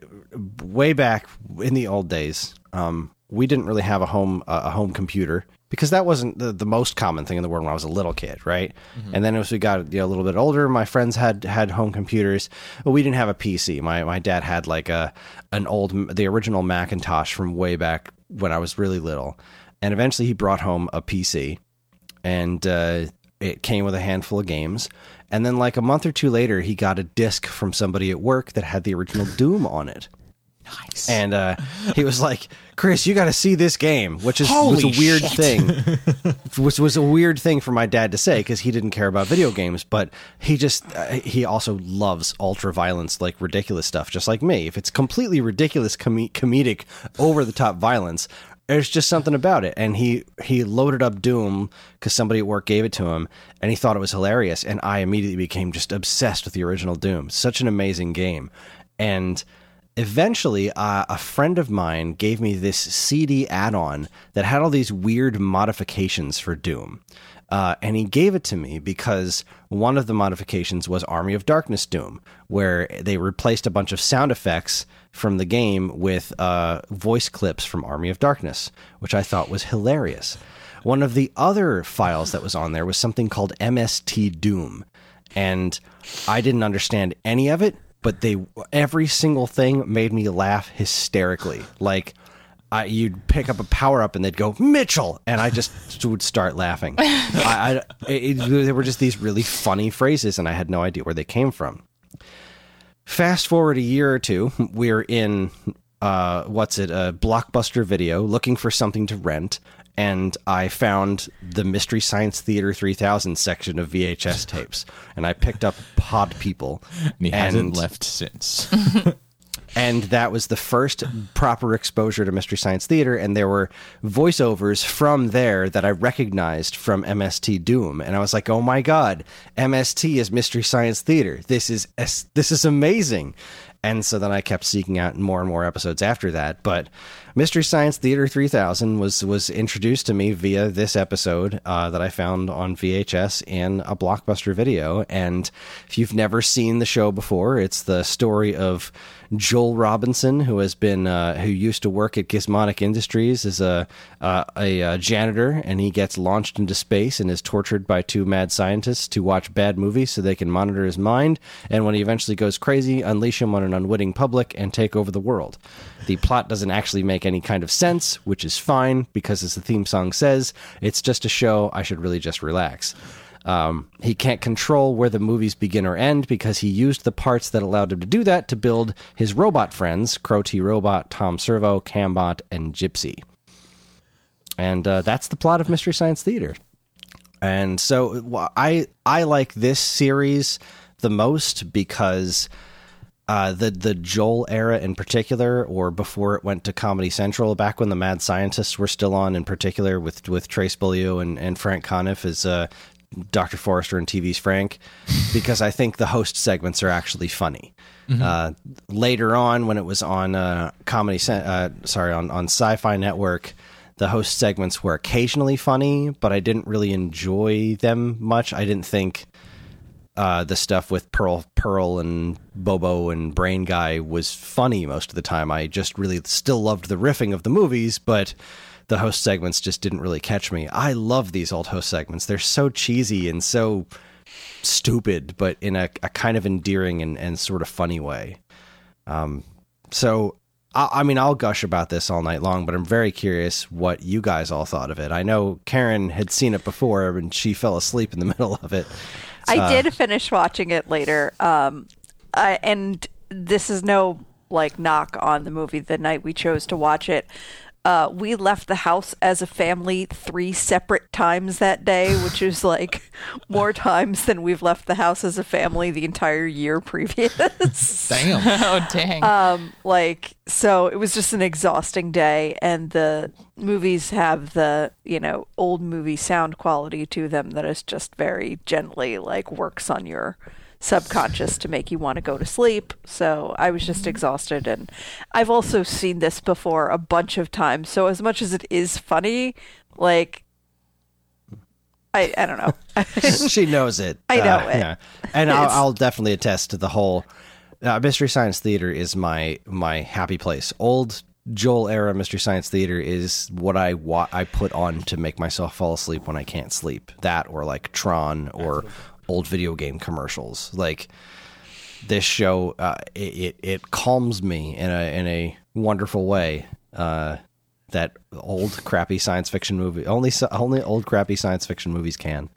way back in the old days, um, we didn't really have a home uh, a home computer because that wasn't the, the most common thing in the world when I was a little kid, right? And then as we got you know, a little bit older, my friends had had home computers, but we didn't have a PC. My my dad had like a an old the original Macintosh from way back when I was really little, and eventually he brought home a PC and uh, it came with a handful of games. And then, like a month or two later, he got a disc from somebody at work that had the original Doom on it. Nice. And uh, he was like, "Chris, you got to see this game," which is was a weird shit. thing. which was a weird thing for my dad to say because he didn't care about video games, but he just uh, he also loves ultra violence, like ridiculous stuff, just like me. If it's completely ridiculous, com- comedic, over the top violence, there's just something about it. And he he loaded up Doom because somebody at work gave it to him, and he thought it was hilarious. And I immediately became just obsessed with the original Doom. Such an amazing game, and eventually uh, a friend of mine gave me this cd add-on that had all these weird modifications for doom. Uh, and he gave it to me because one of the modifications was army of darkness doom where they replaced a bunch of sound effects from the game with uh, voice clips from army of darkness which i thought was hilarious. One of the other files that was on there was something called mst doom and I didn't understand any of it, but they every single thing made me laugh hysterically. Like I, you'd pick up a power up and they'd go Mitchell, and I just would start laughing. I, I it, there were just these really funny phrases, and I had no idea where they came from. Fast forward a year or two, we're in uh, what's it, a blockbuster video, looking for something to rent, and I found the Mystery Science Theater 3000 section of VHS tapes, and I picked up Pod People, And he hasn't left since. and that was the first proper exposure to Mystery Science Theater. And there were voiceovers from there that I recognized from MST Doom, and I was like, "Oh my god, MST is Mystery Science Theater. This is this is amazing." And so then I kept seeking out more and more episodes after that. But Mystery Science Theater 3000 was was introduced to me via this episode uh, that I found on VHS in a blockbuster video. And if you've never seen the show before, it's the story of Joel Robinson, who has been uh, who used to work at Gizmonic Industries as a uh, a, uh janitor, and he gets launched into space and is tortured by two mad scientists to watch bad movies so they can monitor his mind. And when he eventually goes crazy, unleash him on an unwitting public and take over the world. The plot doesn't actually make any kind of sense, which is fine because, as the theme song says, it's just a show. I should really just relax. Um, he can't control where the movies begin or end because he used the parts that allowed him to do that to build his robot friends Crow T Robot, Tom Servo, Cambot, and Gypsy. And uh, that's the plot of Mystery Science Theater. And so I I like this series the most because uh, the the Joel era in particular, or before it went to Comedy Central, back when the Mad Scientists were still on, in particular with with Trace Beaulieu and, and Frank Conniff as uh, Dr. Forrester and TV's Frank, because I think the host segments are actually funny. Uh, later on, when it was on uh, Comedy, uh, sorry, on on Sci-Fi Network, the host segments were occasionally funny, but I didn't really enjoy them much. I didn't think uh, the stuff with Pearl, Pearl and Bobo and Brain Guy was funny most of the time. I just really still loved the riffing of the movies, but the host segments just didn't really catch me. I love these old host segments. They're so cheesy and so stupid, but in a, a kind of endearing and, and sort of funny way. Um, so, I, I mean, I'll gush about this all night long, but I'm very curious what you guys all thought of it. I know Karen had seen it before and she fell asleep in the middle of it. I did finish watching it later, um, I, and this is no like knock on the movie. The night we chose to watch it, uh, we left the house as a family three separate times that day, which is like more times than we've left the house as a family the entire year previous. Damn. Oh dang. um, like so, it was just an exhausting day, and the movies have the you know old movie sound quality to them that is just very gently like works on your subconscious to make you want to go to sleep. So I was just exhausted and I've also seen this before a bunch of times. So as much as it is funny, like I I don't know. she knows it. I know it. Yeah. And I'll, I'll definitely attest to the whole uh, Mystery Science Theater is my my happy place. Old Joel era Mystery Science Theater is what I wa- I put on to make myself fall asleep when I can't sleep. That or like Tron or old video game commercials. Like this show, uh, it, it it calms me in a in a wonderful way. Uh, that old crappy science fiction movie only only old crappy science fiction movies can.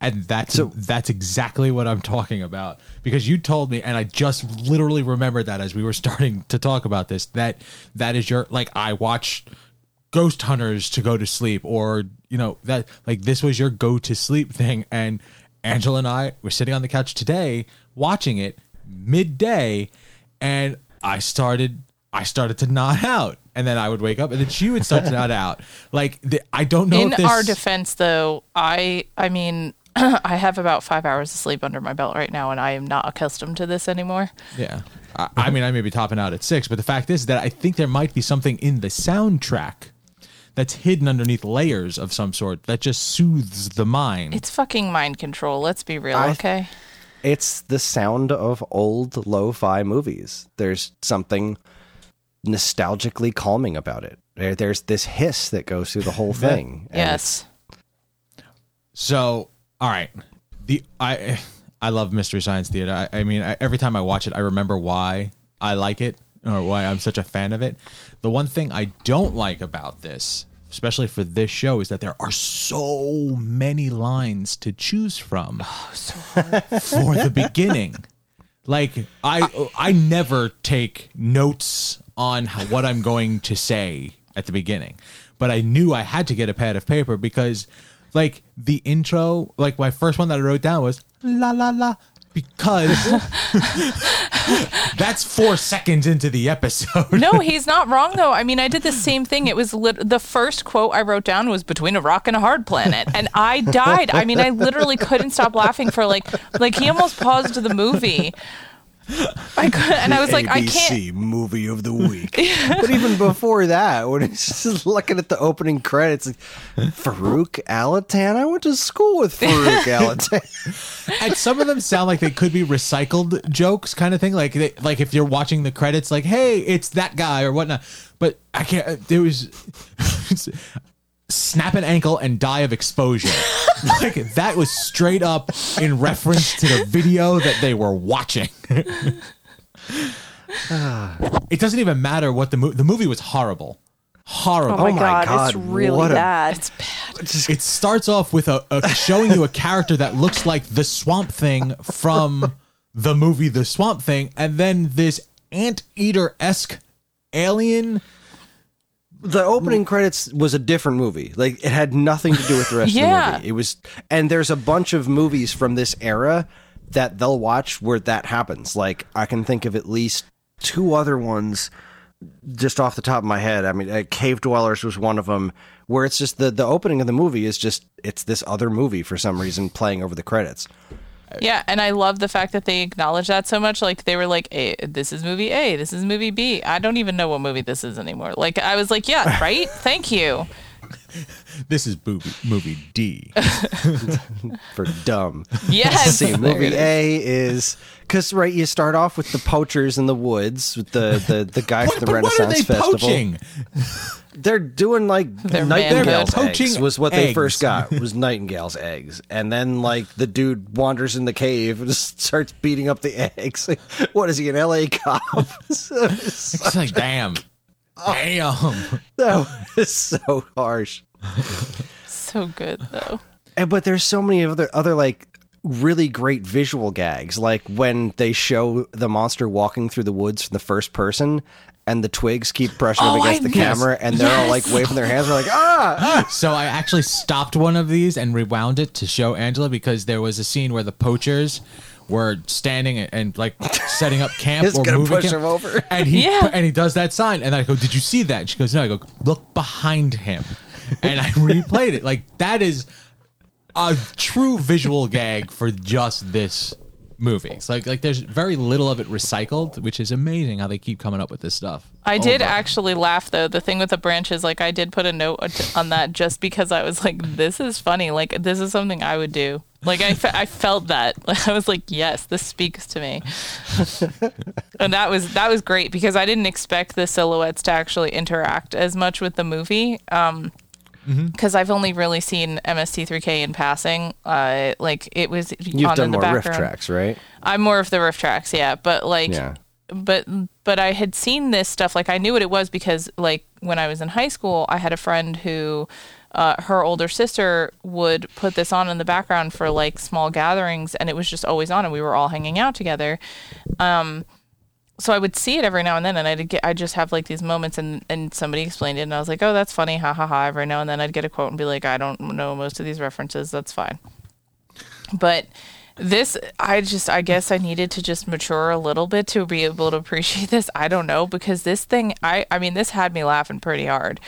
And that's that's exactly what I'm talking about because you told me, and I just literally remembered that as we were starting to talk about this. That that is your like I watch Ghost Hunters to go to sleep, or you know that like this was your go to sleep thing. And Angela and I were sitting on the couch today watching it midday, and I started I started to nod out, and then I would wake up, and then she would start to nod out. Like the, I don't know In this, our defense, though, I I mean, I have about five hours of sleep under my belt right now, and I am not accustomed to this anymore. Yeah. I, I mean, I may be topping out at six, but the fact is that I think there might be something in the soundtrack that's hidden underneath layers of some sort that just soothes the mind. It's fucking mind control. Let's be real, I- okay? it's the sound of old lo-fi movies. There's something nostalgically calming about it. There, there's this hiss that goes through the whole thing. and Yes. so, all right. The I I love Mystery Science Theater. I, I mean, I, every time I watch it, I remember why I like it or why I'm such a fan of it. The one thing I don't like about this, especially for this show, is that there are so many lines to choose from oh, for the beginning. Like I I never take notes on how, what I'm going to say at the beginning, but I knew I had to get a pad of paper because like the intro, like my first one that I wrote down was la la la because that's 4 seconds into the episode. No, he's not wrong though. I mean, I did the same thing. It was lit- the first quote I wrote down was between a rock and a hard planet, and I died. I mean, I literally couldn't stop laughing for like like he almost paused the movie. I could, and I was like, I can't. ABC movie of the week. but even before that, when it's just looking at the opening credits, like, Farouk Alatan. I went to school with Farouk Alatan. and some of them sound like they could be recycled jokes kind of thing like they, like if you're watching the credits like hey it's that guy or whatnot but i can't there was snap an ankle and die of exposure like that was straight up in reference to the video that they were watching it doesn't even matter what the movie the movie was horrible horrible Oh my, oh my god, God, it's really what a- bad. It's bad. it starts off with a, a showing you a character that looks like the Swamp Thing from the movie The Swamp Thing, and then this anteater esque alien. The opening credits was a different movie. Like it had nothing to do with the rest Yeah. of the movie. It was, and there's a bunch of movies from this era that they'll watch where that happens. Like I can think of at least two other ones just off the top of my head. I mean, uh, Cave Dwellers was one of them, where it's just the the opening of the movie is just it's this other movie for some reason playing over the credits. Yeah, and I love the fact that they acknowledge that so much. Like they were like, "A, this is movie A, this is movie B. I don't even know what movie this is anymore. Like I was like, "Yeah, right. Thank you." This is movie, movie D. for dumb. Yes. See, there movie. A is because right, you start off with the poachers in the woods with the the, the guy from the but what are Renaissance they Festival. poaching? They're doing like They're nightingale's eggs poaching was what they eggs. first got was nightingale's eggs, and then like the dude wanders in the cave and just starts beating up the eggs. what is he an L.A. cop? So- It's like, damn. Damn. that was so harsh. So good though. And but there's so many other other like really great visual gags, like when they show the monster walking through the woods from the first person. And the twigs keep brushing Oh, up against I- the yes. camera, and they're all like waving their hands. They're like, ah, ah. So I actually stopped one of these and rewound it to show Angela because there was a scene where the poachers were standing and, and, like setting up camp It's or gonna moving push camp. him over. And he Yeah. and he does that sign, and I go, "Did you see that?" And she goes, "No." I go, "Look behind him," and I replayed it. Like that is a true visual gag for just this movie. It's like like there's very little of it recycled, which is amazing how they keep coming up with this stuff. I did Over. actually laugh though. The thing with the branches, like I did put a note on that just because I was like, "This is funny. Like this is something I would do." Like I, fe- I felt that. I was like, "Yes, this speaks to me," and that was that was great because I didn't expect the silhouettes to actually interact as much with the movie. Um, because I've only really seen MST3K in passing. Uh, like it was You've on done in the more riff background. tracks, right? I'm more of the RiffTrax, yeah. But like, Yeah. but but I had seen this stuff. Like I knew what it was because like when I was in high school, I had a friend who. Uh, her older sister would put this on in the background for like small gatherings, and it was just always on, and we were all hanging out together. Um, so I would see it every now and then, and I'd get, I just have like these moments, and and somebody explained it, and I was like, oh, that's funny, ha ha ha. Every now and then, I'd get a quote and be like, I don't know most of these references, that's fine. But this, I just, I guess I needed to just mature a little bit to be able to appreciate this. I don't know because this thing, I, I mean, this had me laughing pretty hard.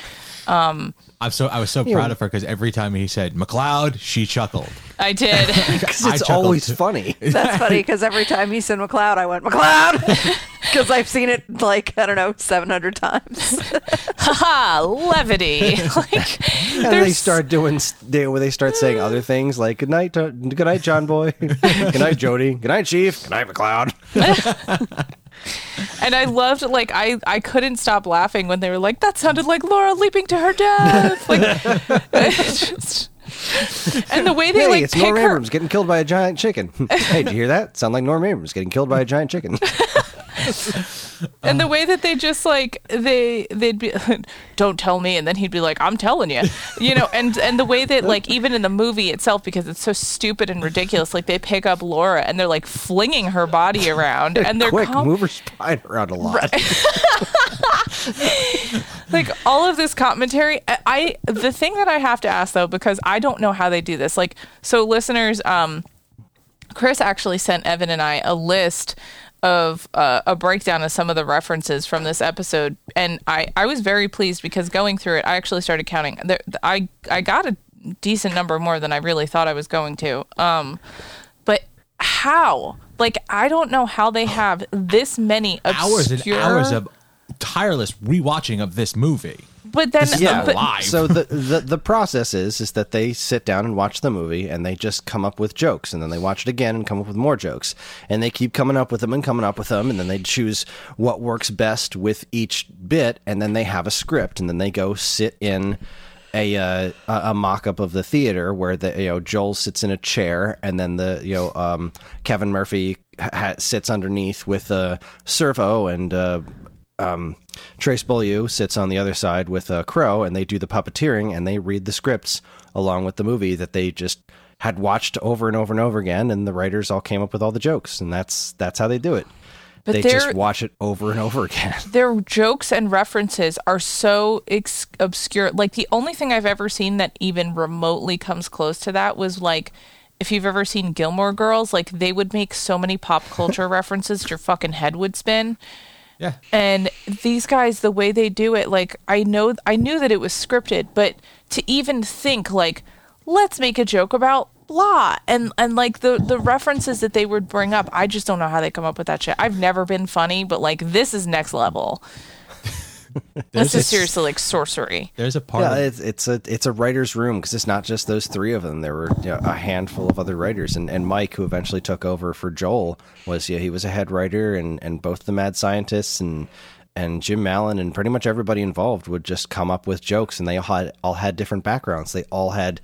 Um, I'm so I was so proud of her because every time he said McLeod, she chuckled. I did. Because it's always funny. That's funny because every time he said McLeod, I went McLeod because I've seen it like I don't know seven hundred times. ha levity. like, And they start doing they where they start saying other things like good night, good night, John Boy, good night, Jody, good night, Chief, good night, McLeod. And I loved like I I couldn't stop laughing when they were like that sounded like Laura leaping to her death. Like just and the way they Hey, like it's Norm her Abrams getting killed by a giant chicken. hey, did you hear that? Sound like Norm Abrams getting killed by a giant chicken. and the way that they just like they they'd be don't tell me and then he'd be like I'm telling you. You know, and and the way that like even in the movie itself because it's so stupid and ridiculous like they pick up Laura and they're like flinging her body around and they're Quick, com- move her spine around a lot. like all of this commentary I, I the thing that i have to ask though because i don't know how they do this like so listeners um chris actually sent evan and i a list of uh, a breakdown of some of the references from this episode. And i i was very pleased because going through it i actually started counting. There i i got a decent number more than i really thought i was going to. Um but how? Like i don't know how they have this many Hours and hours of tireless rewatching of this movie. But then is yeah. not but, live. So the, the the process is is that they sit down and watch the movie and they just come up with jokes and then they watch it again and come up with more jokes and they keep coming up with them and coming up with them and then they choose what works best with each bit and then they have a script and then they go sit in a uh, a a mock-up of the theater where the you know Joel sits in a chair and then the you know um, Kevin Murphy ha- sits underneath with a Servo and uh, um, Trace Beaulieu sits on the other side with uh, Crow, and they do the puppeteering and they read the scripts along with the movie that they just had watched over and over and over again, and the writers all came up with all the jokes, and that's that's how they do it. But they just watch it over and over again. their jokes and references are so ex- obscure. Like the only thing I've ever seen that even remotely comes close to that was like if you've ever seen Gilmore Girls, like they would make so many pop culture references your fucking head would spin. Yeah. And these guys, the way they do it, like I know, I knew that it was scripted, but to even think like, let's make a joke about blah, and and like the the references that they would bring up, I just don't know how they come up with that shit. I've never been funny, but like this is next level. This is it's- seriously like sorcery. There's a part. Yeah, of, it's it's a it's a writer's room because it's not just those three of them. There were you know, a handful of other writers, and, and Mike, who eventually took over for Joel, was yeah he was a head writer, and, and both the mad scientists and and Jim Mallon and pretty much everybody involved would just come up with jokes, and they all had all had different backgrounds. They all had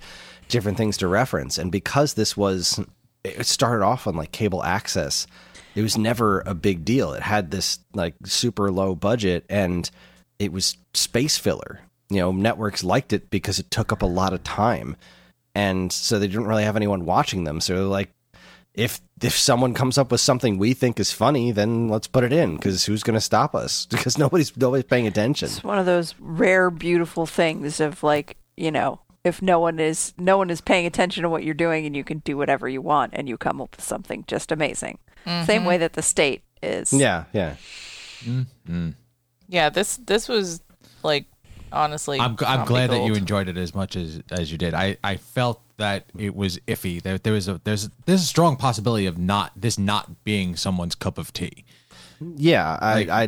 different things to reference, and because this was it started off on like cable access, it was never a big deal. It had this like super low budget and it was space filler. You know, networks liked it because it took up a lot of time. And so they didn't really have anyone watching them. So they're like if if someone comes up with something we think is funny, then let's put it in because who's going to stop us? Because nobody's nobody's paying attention. It's one of those rare, beautiful things of like, you know, if no one is no one is paying attention to what you're doing and you can do whatever you want and you come up with something just amazing. Same mm-hmm. way that the state is. Yeah, yeah. Mm-hmm. Yeah, this this was like honestly. I'm, I'm comedy glad that you enjoyed it as much as as you did. I, I felt that it was iffy. There, there was a there's there's a strong possibility of not this not being someone's cup of tea. Yeah, I I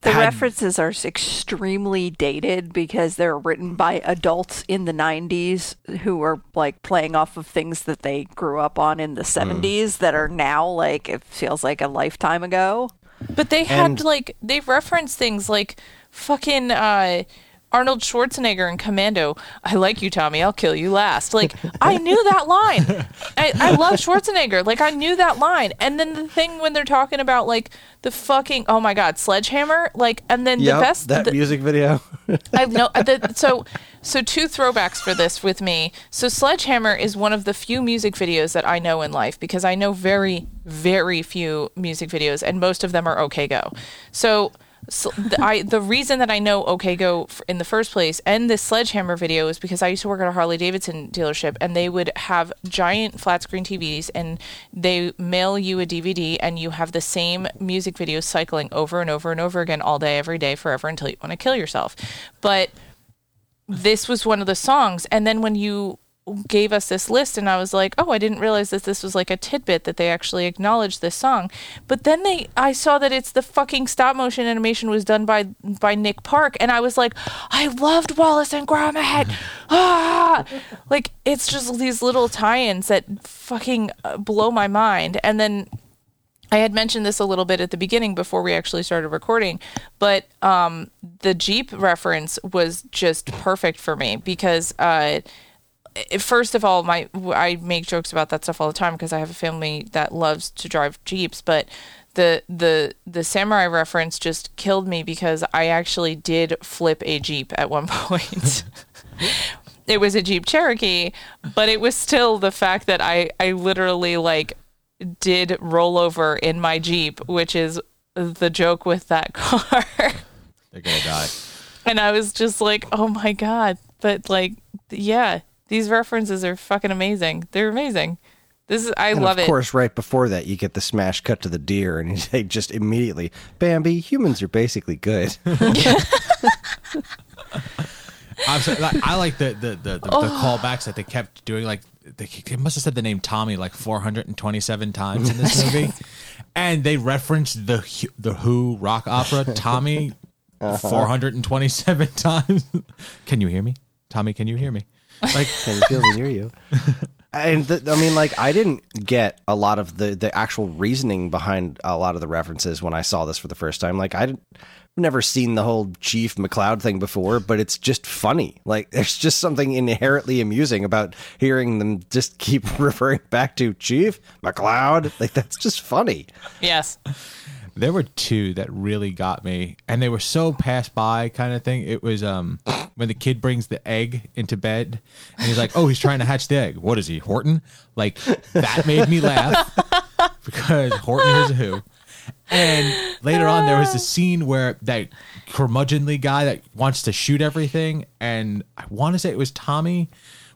The had- references are extremely dated because they're written by adults in the 90s who are like playing off of things that they grew up on in the hmm. 70s that are now like it feels like a lifetime ago. But they had And- like they referenced things like fucking uh Arnold Schwarzenegger in Commando. I like you, Tommy. I'll kill you last. Like I knew that line. I, I love Schwarzenegger. Like I knew that line. And then the thing when they're talking about like the fucking oh my god sledgehammer. Like and then Yep, the best that the, music video. I know the, so so two throwbacks for this with me. So Sledgehammer is one of the few music videos that I know in life because I know very very few music videos and most of them are OK Go. So so the, I the reason that I know OK Go in the first place and this Sledgehammer video is because I used to work at a Harley Davidson dealership and they would have giant flat screen TVs and they mail you a DVD and you have the same music videos cycling over and over and over again all day every day forever until you want to kill yourself. But this was one of the songs and then when you gave us this list and I was like, "Oh, I didn't realize that this was like a tidbit that they actually acknowledged this song." But then they I saw that it's the fucking stop motion animation was done by by Nick Park and I was like, "I loved Wallace and Gromit." ah! Like it's just these little tie-ins that fucking uh, blow my mind. And then I had mentioned this a little bit at the beginning before we actually started recording, but um, the Jeep reference was just perfect for me because, uh, first of all, my I make jokes about that stuff all the time because I have a family that loves to drive Jeeps, but the the the samurai reference just killed me because I actually did flip a Jeep at one point. it was a Jeep Cherokee, but it was still the fact that I I literally like did roll over in my Jeep, which is the joke with that car. They're gonna die. and I was just like, "Oh my god." But like, yeah, these references are fucking amazing. They're amazing. This is I And love it. of it. course, right before that, you get the smash cut to the deer, and they just immediately, Bambi, humans are basically good. I'm sorry, like, I like the the, the, the, the oh. callbacks that they kept doing. Like they, they must have said the name Tommy like 427 times in this movie, and they referenced the the Who rock opera Tommy uh-huh. 427 times. can you hear me, Tommy? Can you hear me? Like Can you feel me near you? And th- I mean, like, I didn't get a lot of the the actual reasoning behind a lot of the references when I saw this for the first time. Like, I didn't. I've never seen the whole Chief McLeod thing before, but it's just funny. Like, there's just something inherently amusing about hearing them just keep referring back to Chief McLeod. Like, that's just funny. yes. There were two that really got me, and they were so pass by kind of thing. It was um when the kid brings the egg into bed, and he's like, "Oh, he's trying to hatch the egg. What is he, Horton?" Like that made me laugh because Horton is a who. And later on, there was a scene where that curmudgeonly guy that wants to shoot everything, and I want to say it was Tommy.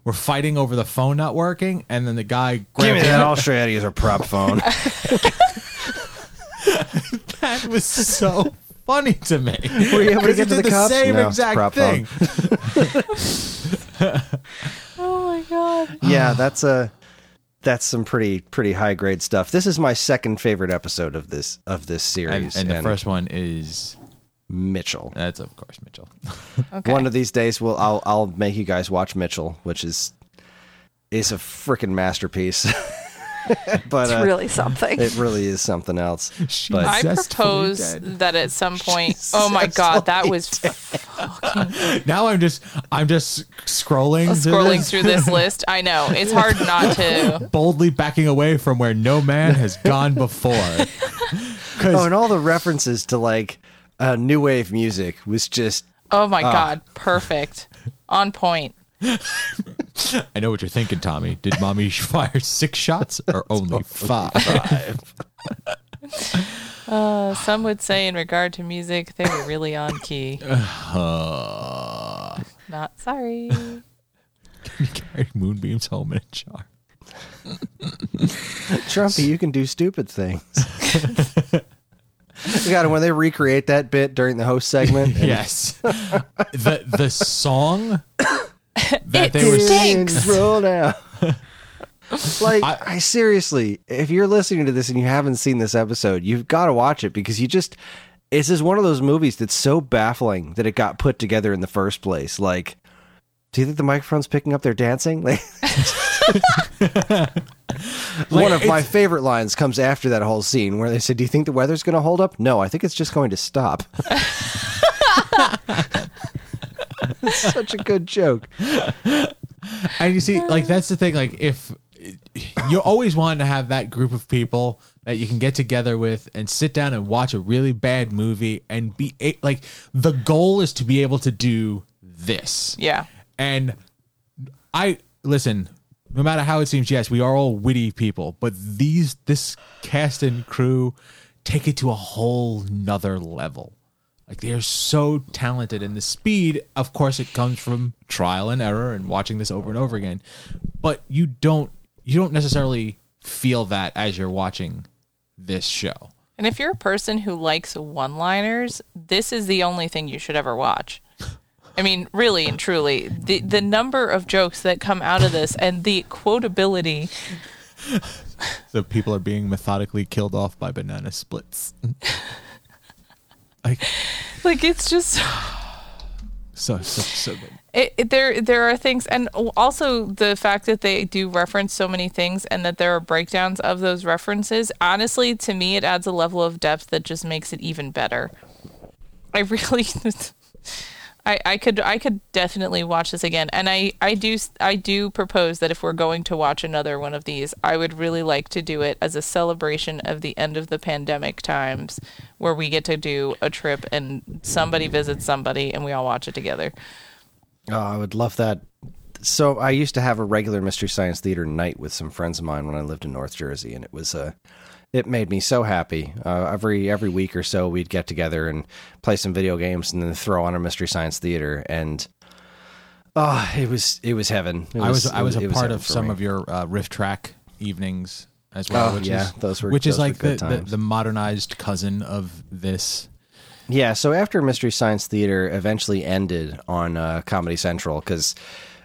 Were fighting over the phone not working, and then the guy Give me that. I'll show you how a prop phone. That was so funny to me. Were you able to get to the did cops? same No, exact prop thing. Oh my god. yeah, that's a that's some pretty pretty high grade stuff. This is my second favorite episode of this of this And, series. and the first one is Mitchell. That's of course Mitchell. Okay. One of these days, we'll I'll I'll make you guys watch Mitchell, which is is a freaking masterpiece. but It's uh, really something. it really is something else. But I propose dead. that at some point. Oh my god, that was now I'm just I'm just scrolling through scrolling this, through this list. I know it's hard not to. boldly backing away from where no man has gone before. Oh, and all the references to like uh, new wave music was just Oh my god, perfect, on point. I know what you're thinking, Tommy. Did mommy fire six shots or only five? Uh, some would say, in regard to music, they were really on key. Uh, Not sorry. carried moonbeams home in a jar. Trumpy. You can do stupid things. God, when they recreate that bit during the host segment, Yes, the the song that It they were stinks. roll down. like I- I, seriously, if you're listening to this and you haven't seen this episode, you've got to watch it because you just it's just one of those movies that's so baffling that it got put together in the first place. Like, do you think the microphone's picking up their dancing? Like, one of my favorite lines comes after that whole scene where they said, "Do you think the weather's going to hold up?" No, I think it's just going to stop. It's such a good joke. And you see, like that's the thing. Like if you always want to have that group of people that you can get together with and sit down and watch a really bad movie and be a- like the goal is to be able to do this. Yeah. And I listen, no matter how it seems, yes, we are all witty people, but these this cast and crew take it to a whole nother level. Like they are so talented and the speed, of course, it comes from trial and error and watching this over and over again. But you don't you don't necessarily feel that as you're watching this show. And if you're a person who likes one liners, this is the only thing you should ever watch. I mean, really and truly, the the number of jokes that come out of this and the quotability. So people are being methodically killed off by banana splits. like Like it's just so so so good. it, it- there there are things and also the fact that they do reference so many things and that there are breakdowns of those references honestly to me it adds a level of depth that just makes it even better i really I, I could I could definitely watch this again and I, I do I do propose that if we're going to watch another one of these I would really like to do it as a celebration of the end of the pandemic times where we get to do a trip and somebody visits somebody and we all watch it together. Oh, I would love that. So I used to have a regular Mystery Science Theater night with some friends of mine when I lived in North Jersey, and it was uh, it made me so happy. Uh, every every week or so, we'd get together and play some video games, and then throw on a Mystery Science Theater, and oh, it was it was heaven. It I was I was a part heaven of some me. of your uh, riff track evenings as well. Oh, which yeah, is, those were- which is those were like the, the the modernized cousin of this. Yeah, so after Mystery Science Theater eventually ended on uh, Comedy Central, because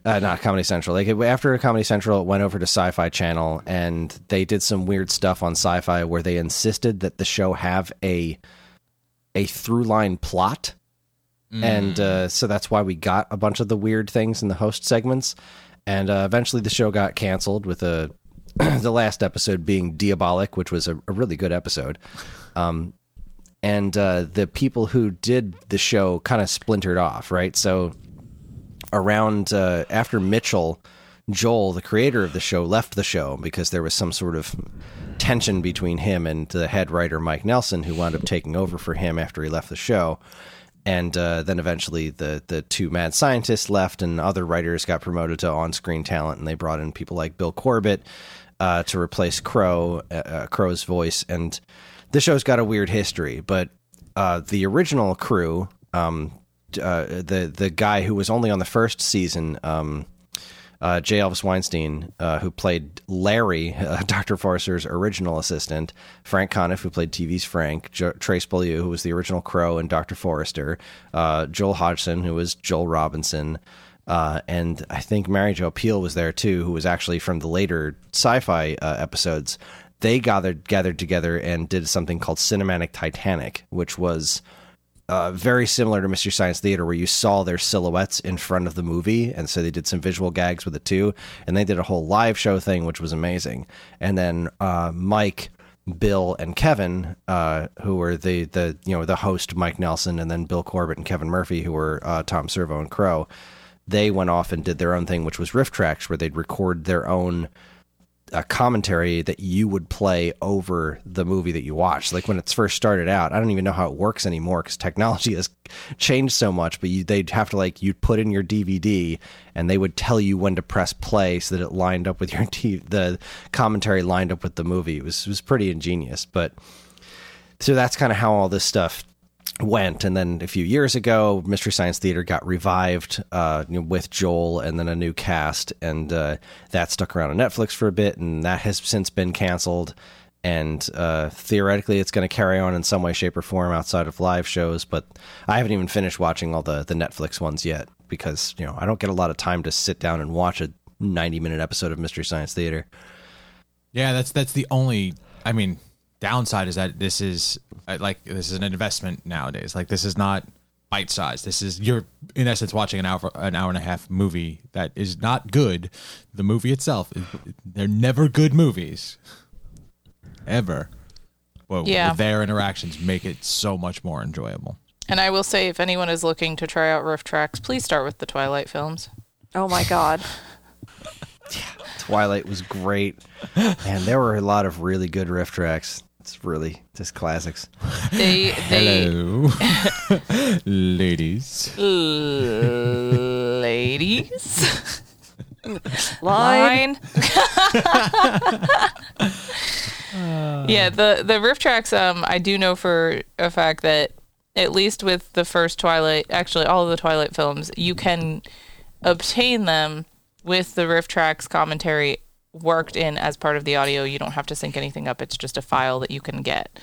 uh, not Comedy Central, like after Comedy Central, it went over to Sci-Fi Channel, and they did some weird stuff on Sci-Fi where they insisted that the show have a a through line plot, and uh, so that's why we got a bunch of the weird things in the host segments, and uh, eventually the show got canceled with a the last episode being Diabolik, which was a, a really good episode. Um, and uh, the people who did the show kind of splintered off, right? So around uh, after Mitchell, Joel, the creator of the show, left the show because there was some sort of tension between him and the head writer Mike Nelson, who wound up taking over for him after he left the show. And uh, then eventually the the two mad scientists left, and other writers got promoted to on screen talent, and they brought in people like Bill Corbett uh, to replace Crow, uh, uh, Crow's voice. And the show's got a weird history, but uh, the original crew, um, uh, the the guy who was only on the first season, um, uh, J. Elvis Weinstein, uh, who played Larry, uh, Dr. Forrester's original assistant, Frank Conniff, who played TV's Frank, jo- Trace Beaulieu, who was the original Crow and Dr. Forrester, uh, Joel Hodgson, who was Joel Robinson, and I think Mary Jo Pehl was there too, who was actually from the later sci-fi episodes. They gathered gathered together and did something called Cinematic Titanic, which was uh, very similar to Mystery Science Theater, where you saw their silhouettes in front of the movie, and so they did some visual gags with it too, and they did a whole live show thing, which was amazing. And then uh, Mike, Bill, and Kevin, uh, who were the the you know the host Mike Nelson, and then Bill Corbett and Kevin Murphy, who were uh, Tom Servo and Crow. They went off and did their own thing, which was RiffTrax, where they'd record their own a commentary that you would play over the movie that you watched. Like when it's first started out, I don't even know how it works anymore because technology has changed so much. But you, they'd have to like you'd put in your DVD and they would tell you when to press play so that it lined up with your t- the commentary lined up with the movie. It was it was pretty ingenious. But so that's kind of how all this stuff went. And then a few years ago, Mystery Science Theater got revived uh, with Joel and then a new cast, and uh, that stuck around on Netflix for a bit, and that has since been canceled. And uh, theoretically, it's going to carry on in some way, shape, or form outside of live shows. But I haven't even finished watching all the the Netflix ones yet because you know I don't get a lot of time to sit down and watch a ninety minute episode of Mystery Science Theater. Yeah, that's that's the only. I mean, downside is that this is uh, like this is an investment nowadays. Like this is not bite sized. This is you're in essence watching an hour an hour and a half movie that is not good. The movie itself, they're never good movies, ever. Well, Yeah. their interactions make it so much more enjoyable. And I will say, if anyone is looking to try out RiffTrax, please start with the Twilight films. Oh my god. Twilight was great, and there were a lot of really good RiffTrax. It's really just classics. They, they, Hello, ladies. ladies, Line. line. yeah, the the RiffTrax. Um, I do know for a fact that at least with the first Twilight, actually all of the Twilight films, you can obtain them with the RiffTrax commentary worked in as part of the audio. You don't have to sync anything up. It's just a file that you can get.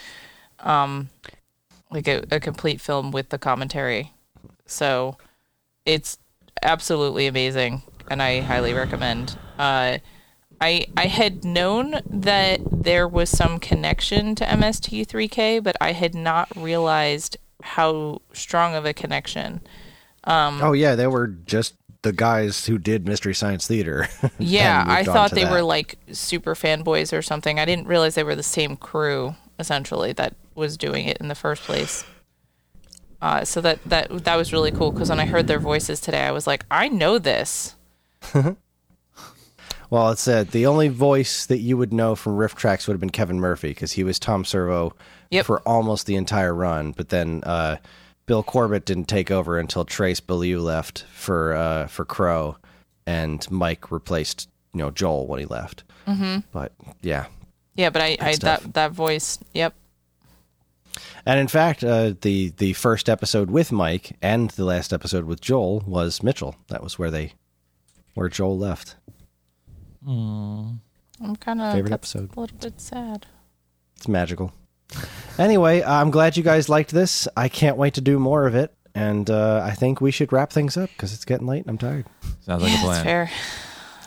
Um, like a, a complete film with the commentary. So it's absolutely amazing and I highly recommend. Uh, I I had known that there was some connection to MST3K, but I had not realized how strong of a connection. Um, Oh yeah, they were just the guys who did Mystery Science Theater. Yeah, I thought they that. were like super fanboys or something. I didn't realize they were the same crew essentially that was doing it in the first place. Uh, so that that that was really cool because when I heard their voices today, I was like, I know this. Well, it said the only voice that you would know from RiffTrax would have been Kevin Murphy because he was Tom Servo Yep. for almost the entire run. But then uh, Bill Corbett didn't take over until Trace Beaulieu left for uh, for Crow, and Mike replaced you know Joel when he left. Mm-hmm. But yeah, Yeah, but I, I tough. that that voice. Yep. and in fact, uh, the the first episode with Mike and the last episode with Joel was Mitchell. That was where they where Joel left. I'm kind of Favorite episode. A little bit sad. It's magical. Anyway, I'm glad you guys liked this. I can't wait to do more of it. And uh, I think we should wrap things up because it's getting late and I'm tired. Sounds like yeah, a plan. that's fair.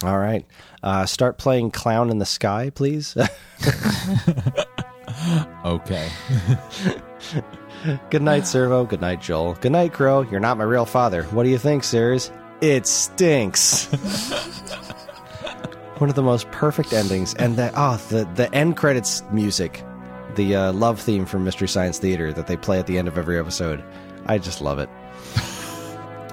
All right. Uh, start playing Clown in the Sky, please. Okay. Good night, Servo. Good night, Joel. Good night, Crow. You're not my real father. What do you think, Sears? It stinks. One of the most perfect endings, and the oh, the the end credits music, the uh, love theme from Mystery Science Theater that they play at the end of every episode. I just love it.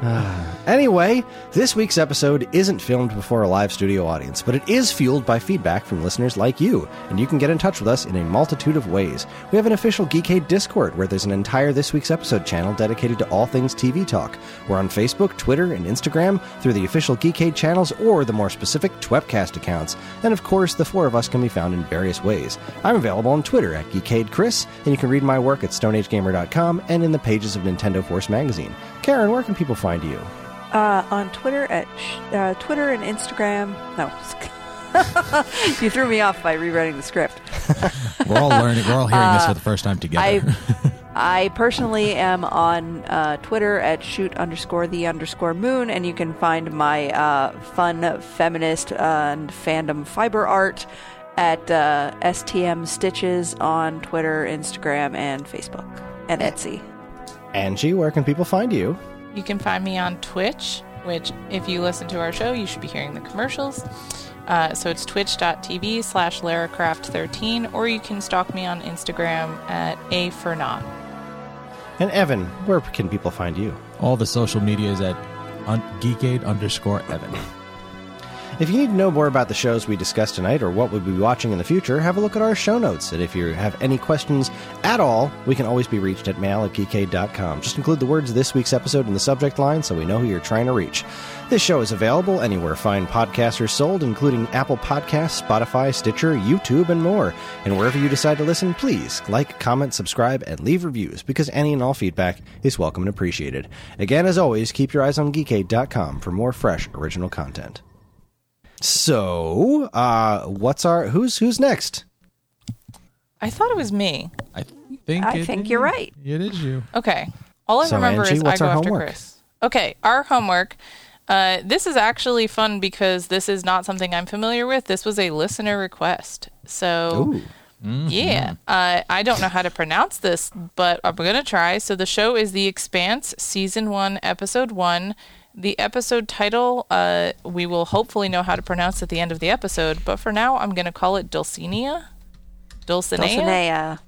Anyway, this week's episode isn't filmed before a live studio audience, but it is fueled by feedback from listeners like you, and you can get in touch with us in a multitude of ways. We have an official Geekade Discord where there's an entire This Week's Episode channel dedicated to all things TV talk. We're on Facebook, Twitter, and Instagram through the official Geekade channels or the more specific Twepcast accounts. And of course, the four of us can be found in various ways. I'm available on Twitter at Geekade Chris, and you can read my work at StoneAgeGamer.com and in the pages of Nintendo Force magazine. Karen, where can people find you? Uh, on Twitter at sh- uh, Twitter and Instagram. No, you threw me off by rewriting the script. We're all learning. We're all hearing this for the first time together. I I personally am on uh, Twitter at shoot underscore the underscore moon, and you can find my uh, fun feminist uh, and fandom fiber art at uh, STM Stitches on Twitter, Instagram, and Facebook, and Etsy. Angie, where can people find you? You can find me on Twitch, which, if you listen to our show, you should be hearing the commercials. Uh, so it's twitch.tv slash laracraft13, or you can stalk me on Instagram at a for not. And Evan, where can people find you? All the social media is at un- geekade underscore Evan. If you need to know more about the shows we discussed tonight or what we'll be watching in the future, have a look at our show notes. And if you have any questions at all, we can always be reached at mail at geekade.com. Just include the words of this week's episode in the subject line so we know who you're trying to reach. This show is available anywhere fine podcasts are sold, including Apple Podcasts, Spotify, Stitcher, YouTube, and more. And wherever you decide to listen, please like, comment, subscribe, and leave reviews because any and all feedback is welcome and appreciated. Again, as always, keep your eyes on geekade.com for more fresh original content. So, uh, what's our who's who's next? I thought it was me. I think I it think is- you're right. It is you. Okay. All I So, remember Angie, is what's I go our after homework? Chris. Okay, our homework. Uh, this is actually fun because this is not something I'm familiar with. This was a listener request. So, Ooh. yeah, uh, I don't know how to pronounce this, but I'm going to try. So, the show is The Expanse, Season 1, Episode 1. The episode title, uh, we will hopefully know how to pronounce at the end of the episode, but for now, I'm going to call it Dulcinea. Dulcinea? Dulcinea.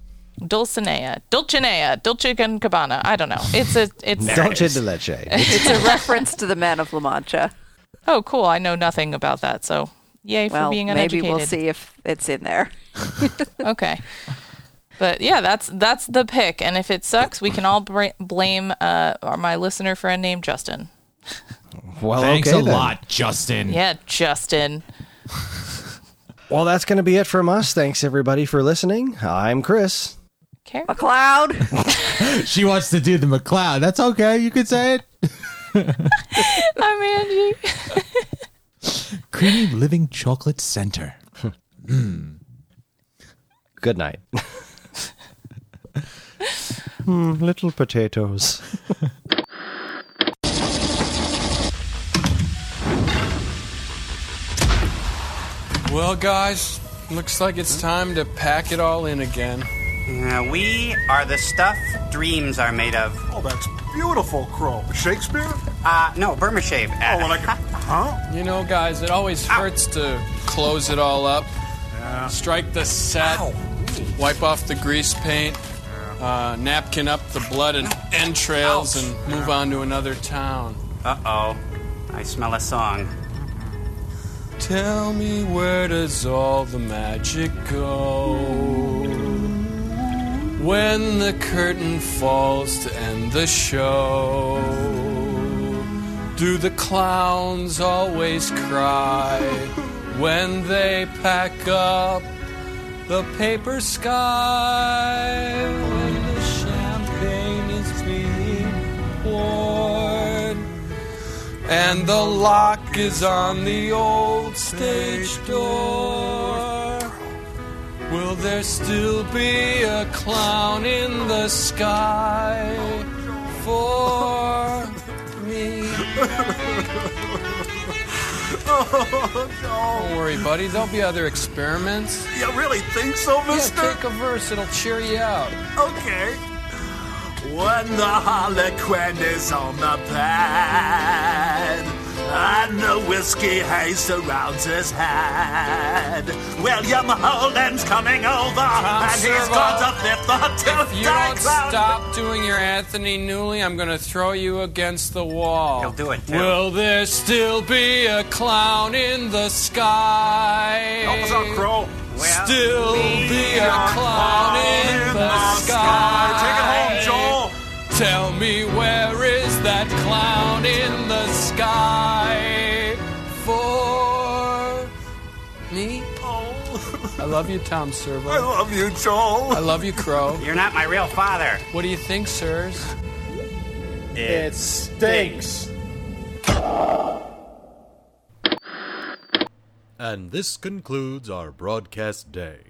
Dulcinea, Dulcinea, Dulce and Cabana. I don't know. It's a it's Dolce de leche. It's a reference to the Man of La Mancha. oh cool. I know nothing about that, so yay for being uneducated. Well, maybe we'll see if it's in there. Okay, but yeah, that's that's the pick, and if it sucks, we can all bra- blame uh my listener friend named Justin. well, Thanks okay a then. lot, Justin. Yeah, Justin. Well, that's going to be it from us. Thanks everybody for listening. I'm Chris. Okay. McLeod. She wants to do the McLeod. That's okay. You could say it. I'm Angie. Creamy Living Chocolate Center. Good night. Hmm, little potatoes. Well, guys, looks like it's time to pack it all in again. Uh, we are the stuff dreams are made of. Oh, that's beautiful, Crow. Shakespeare? Uh, no, Burma shave. Oh, like, huh? You know, guys, it always hurts to close it all up. Strike the set, wipe off the grease paint, uh, napkin up the blood and entrails, and move on to another town. Uh oh. I smell a song. Tell me where does all the magic go? When the curtain falls to end the show, do the clowns always cry when they pack up the paper sky? And the lock is on the old stage door. Will there still be a clown in the sky for me? Don't worry, buddy. There'll be other experiments. You really think so, mister? Yeah, take a verse. It'll cheer you out. Okay. When the Harlequin is on the pad and the whiskey haze surrounds his head, William Holden's coming over and he's Servo, got a fifth or two If you don't stop doing your Anthony Newley, I'm going to throw you against the wall. He'll do it, too. Will there still be a clown in the sky? Help us out, Crow. Well, Still be a clown in the sky. Take it home, Joel. Tell me where is that clown in the sky for me? I love you, Tom Servo. I love you, Joel. I love you, Crow. You're not my real father. What do you think, sirs? It stinks. And this concludes our broadcast day.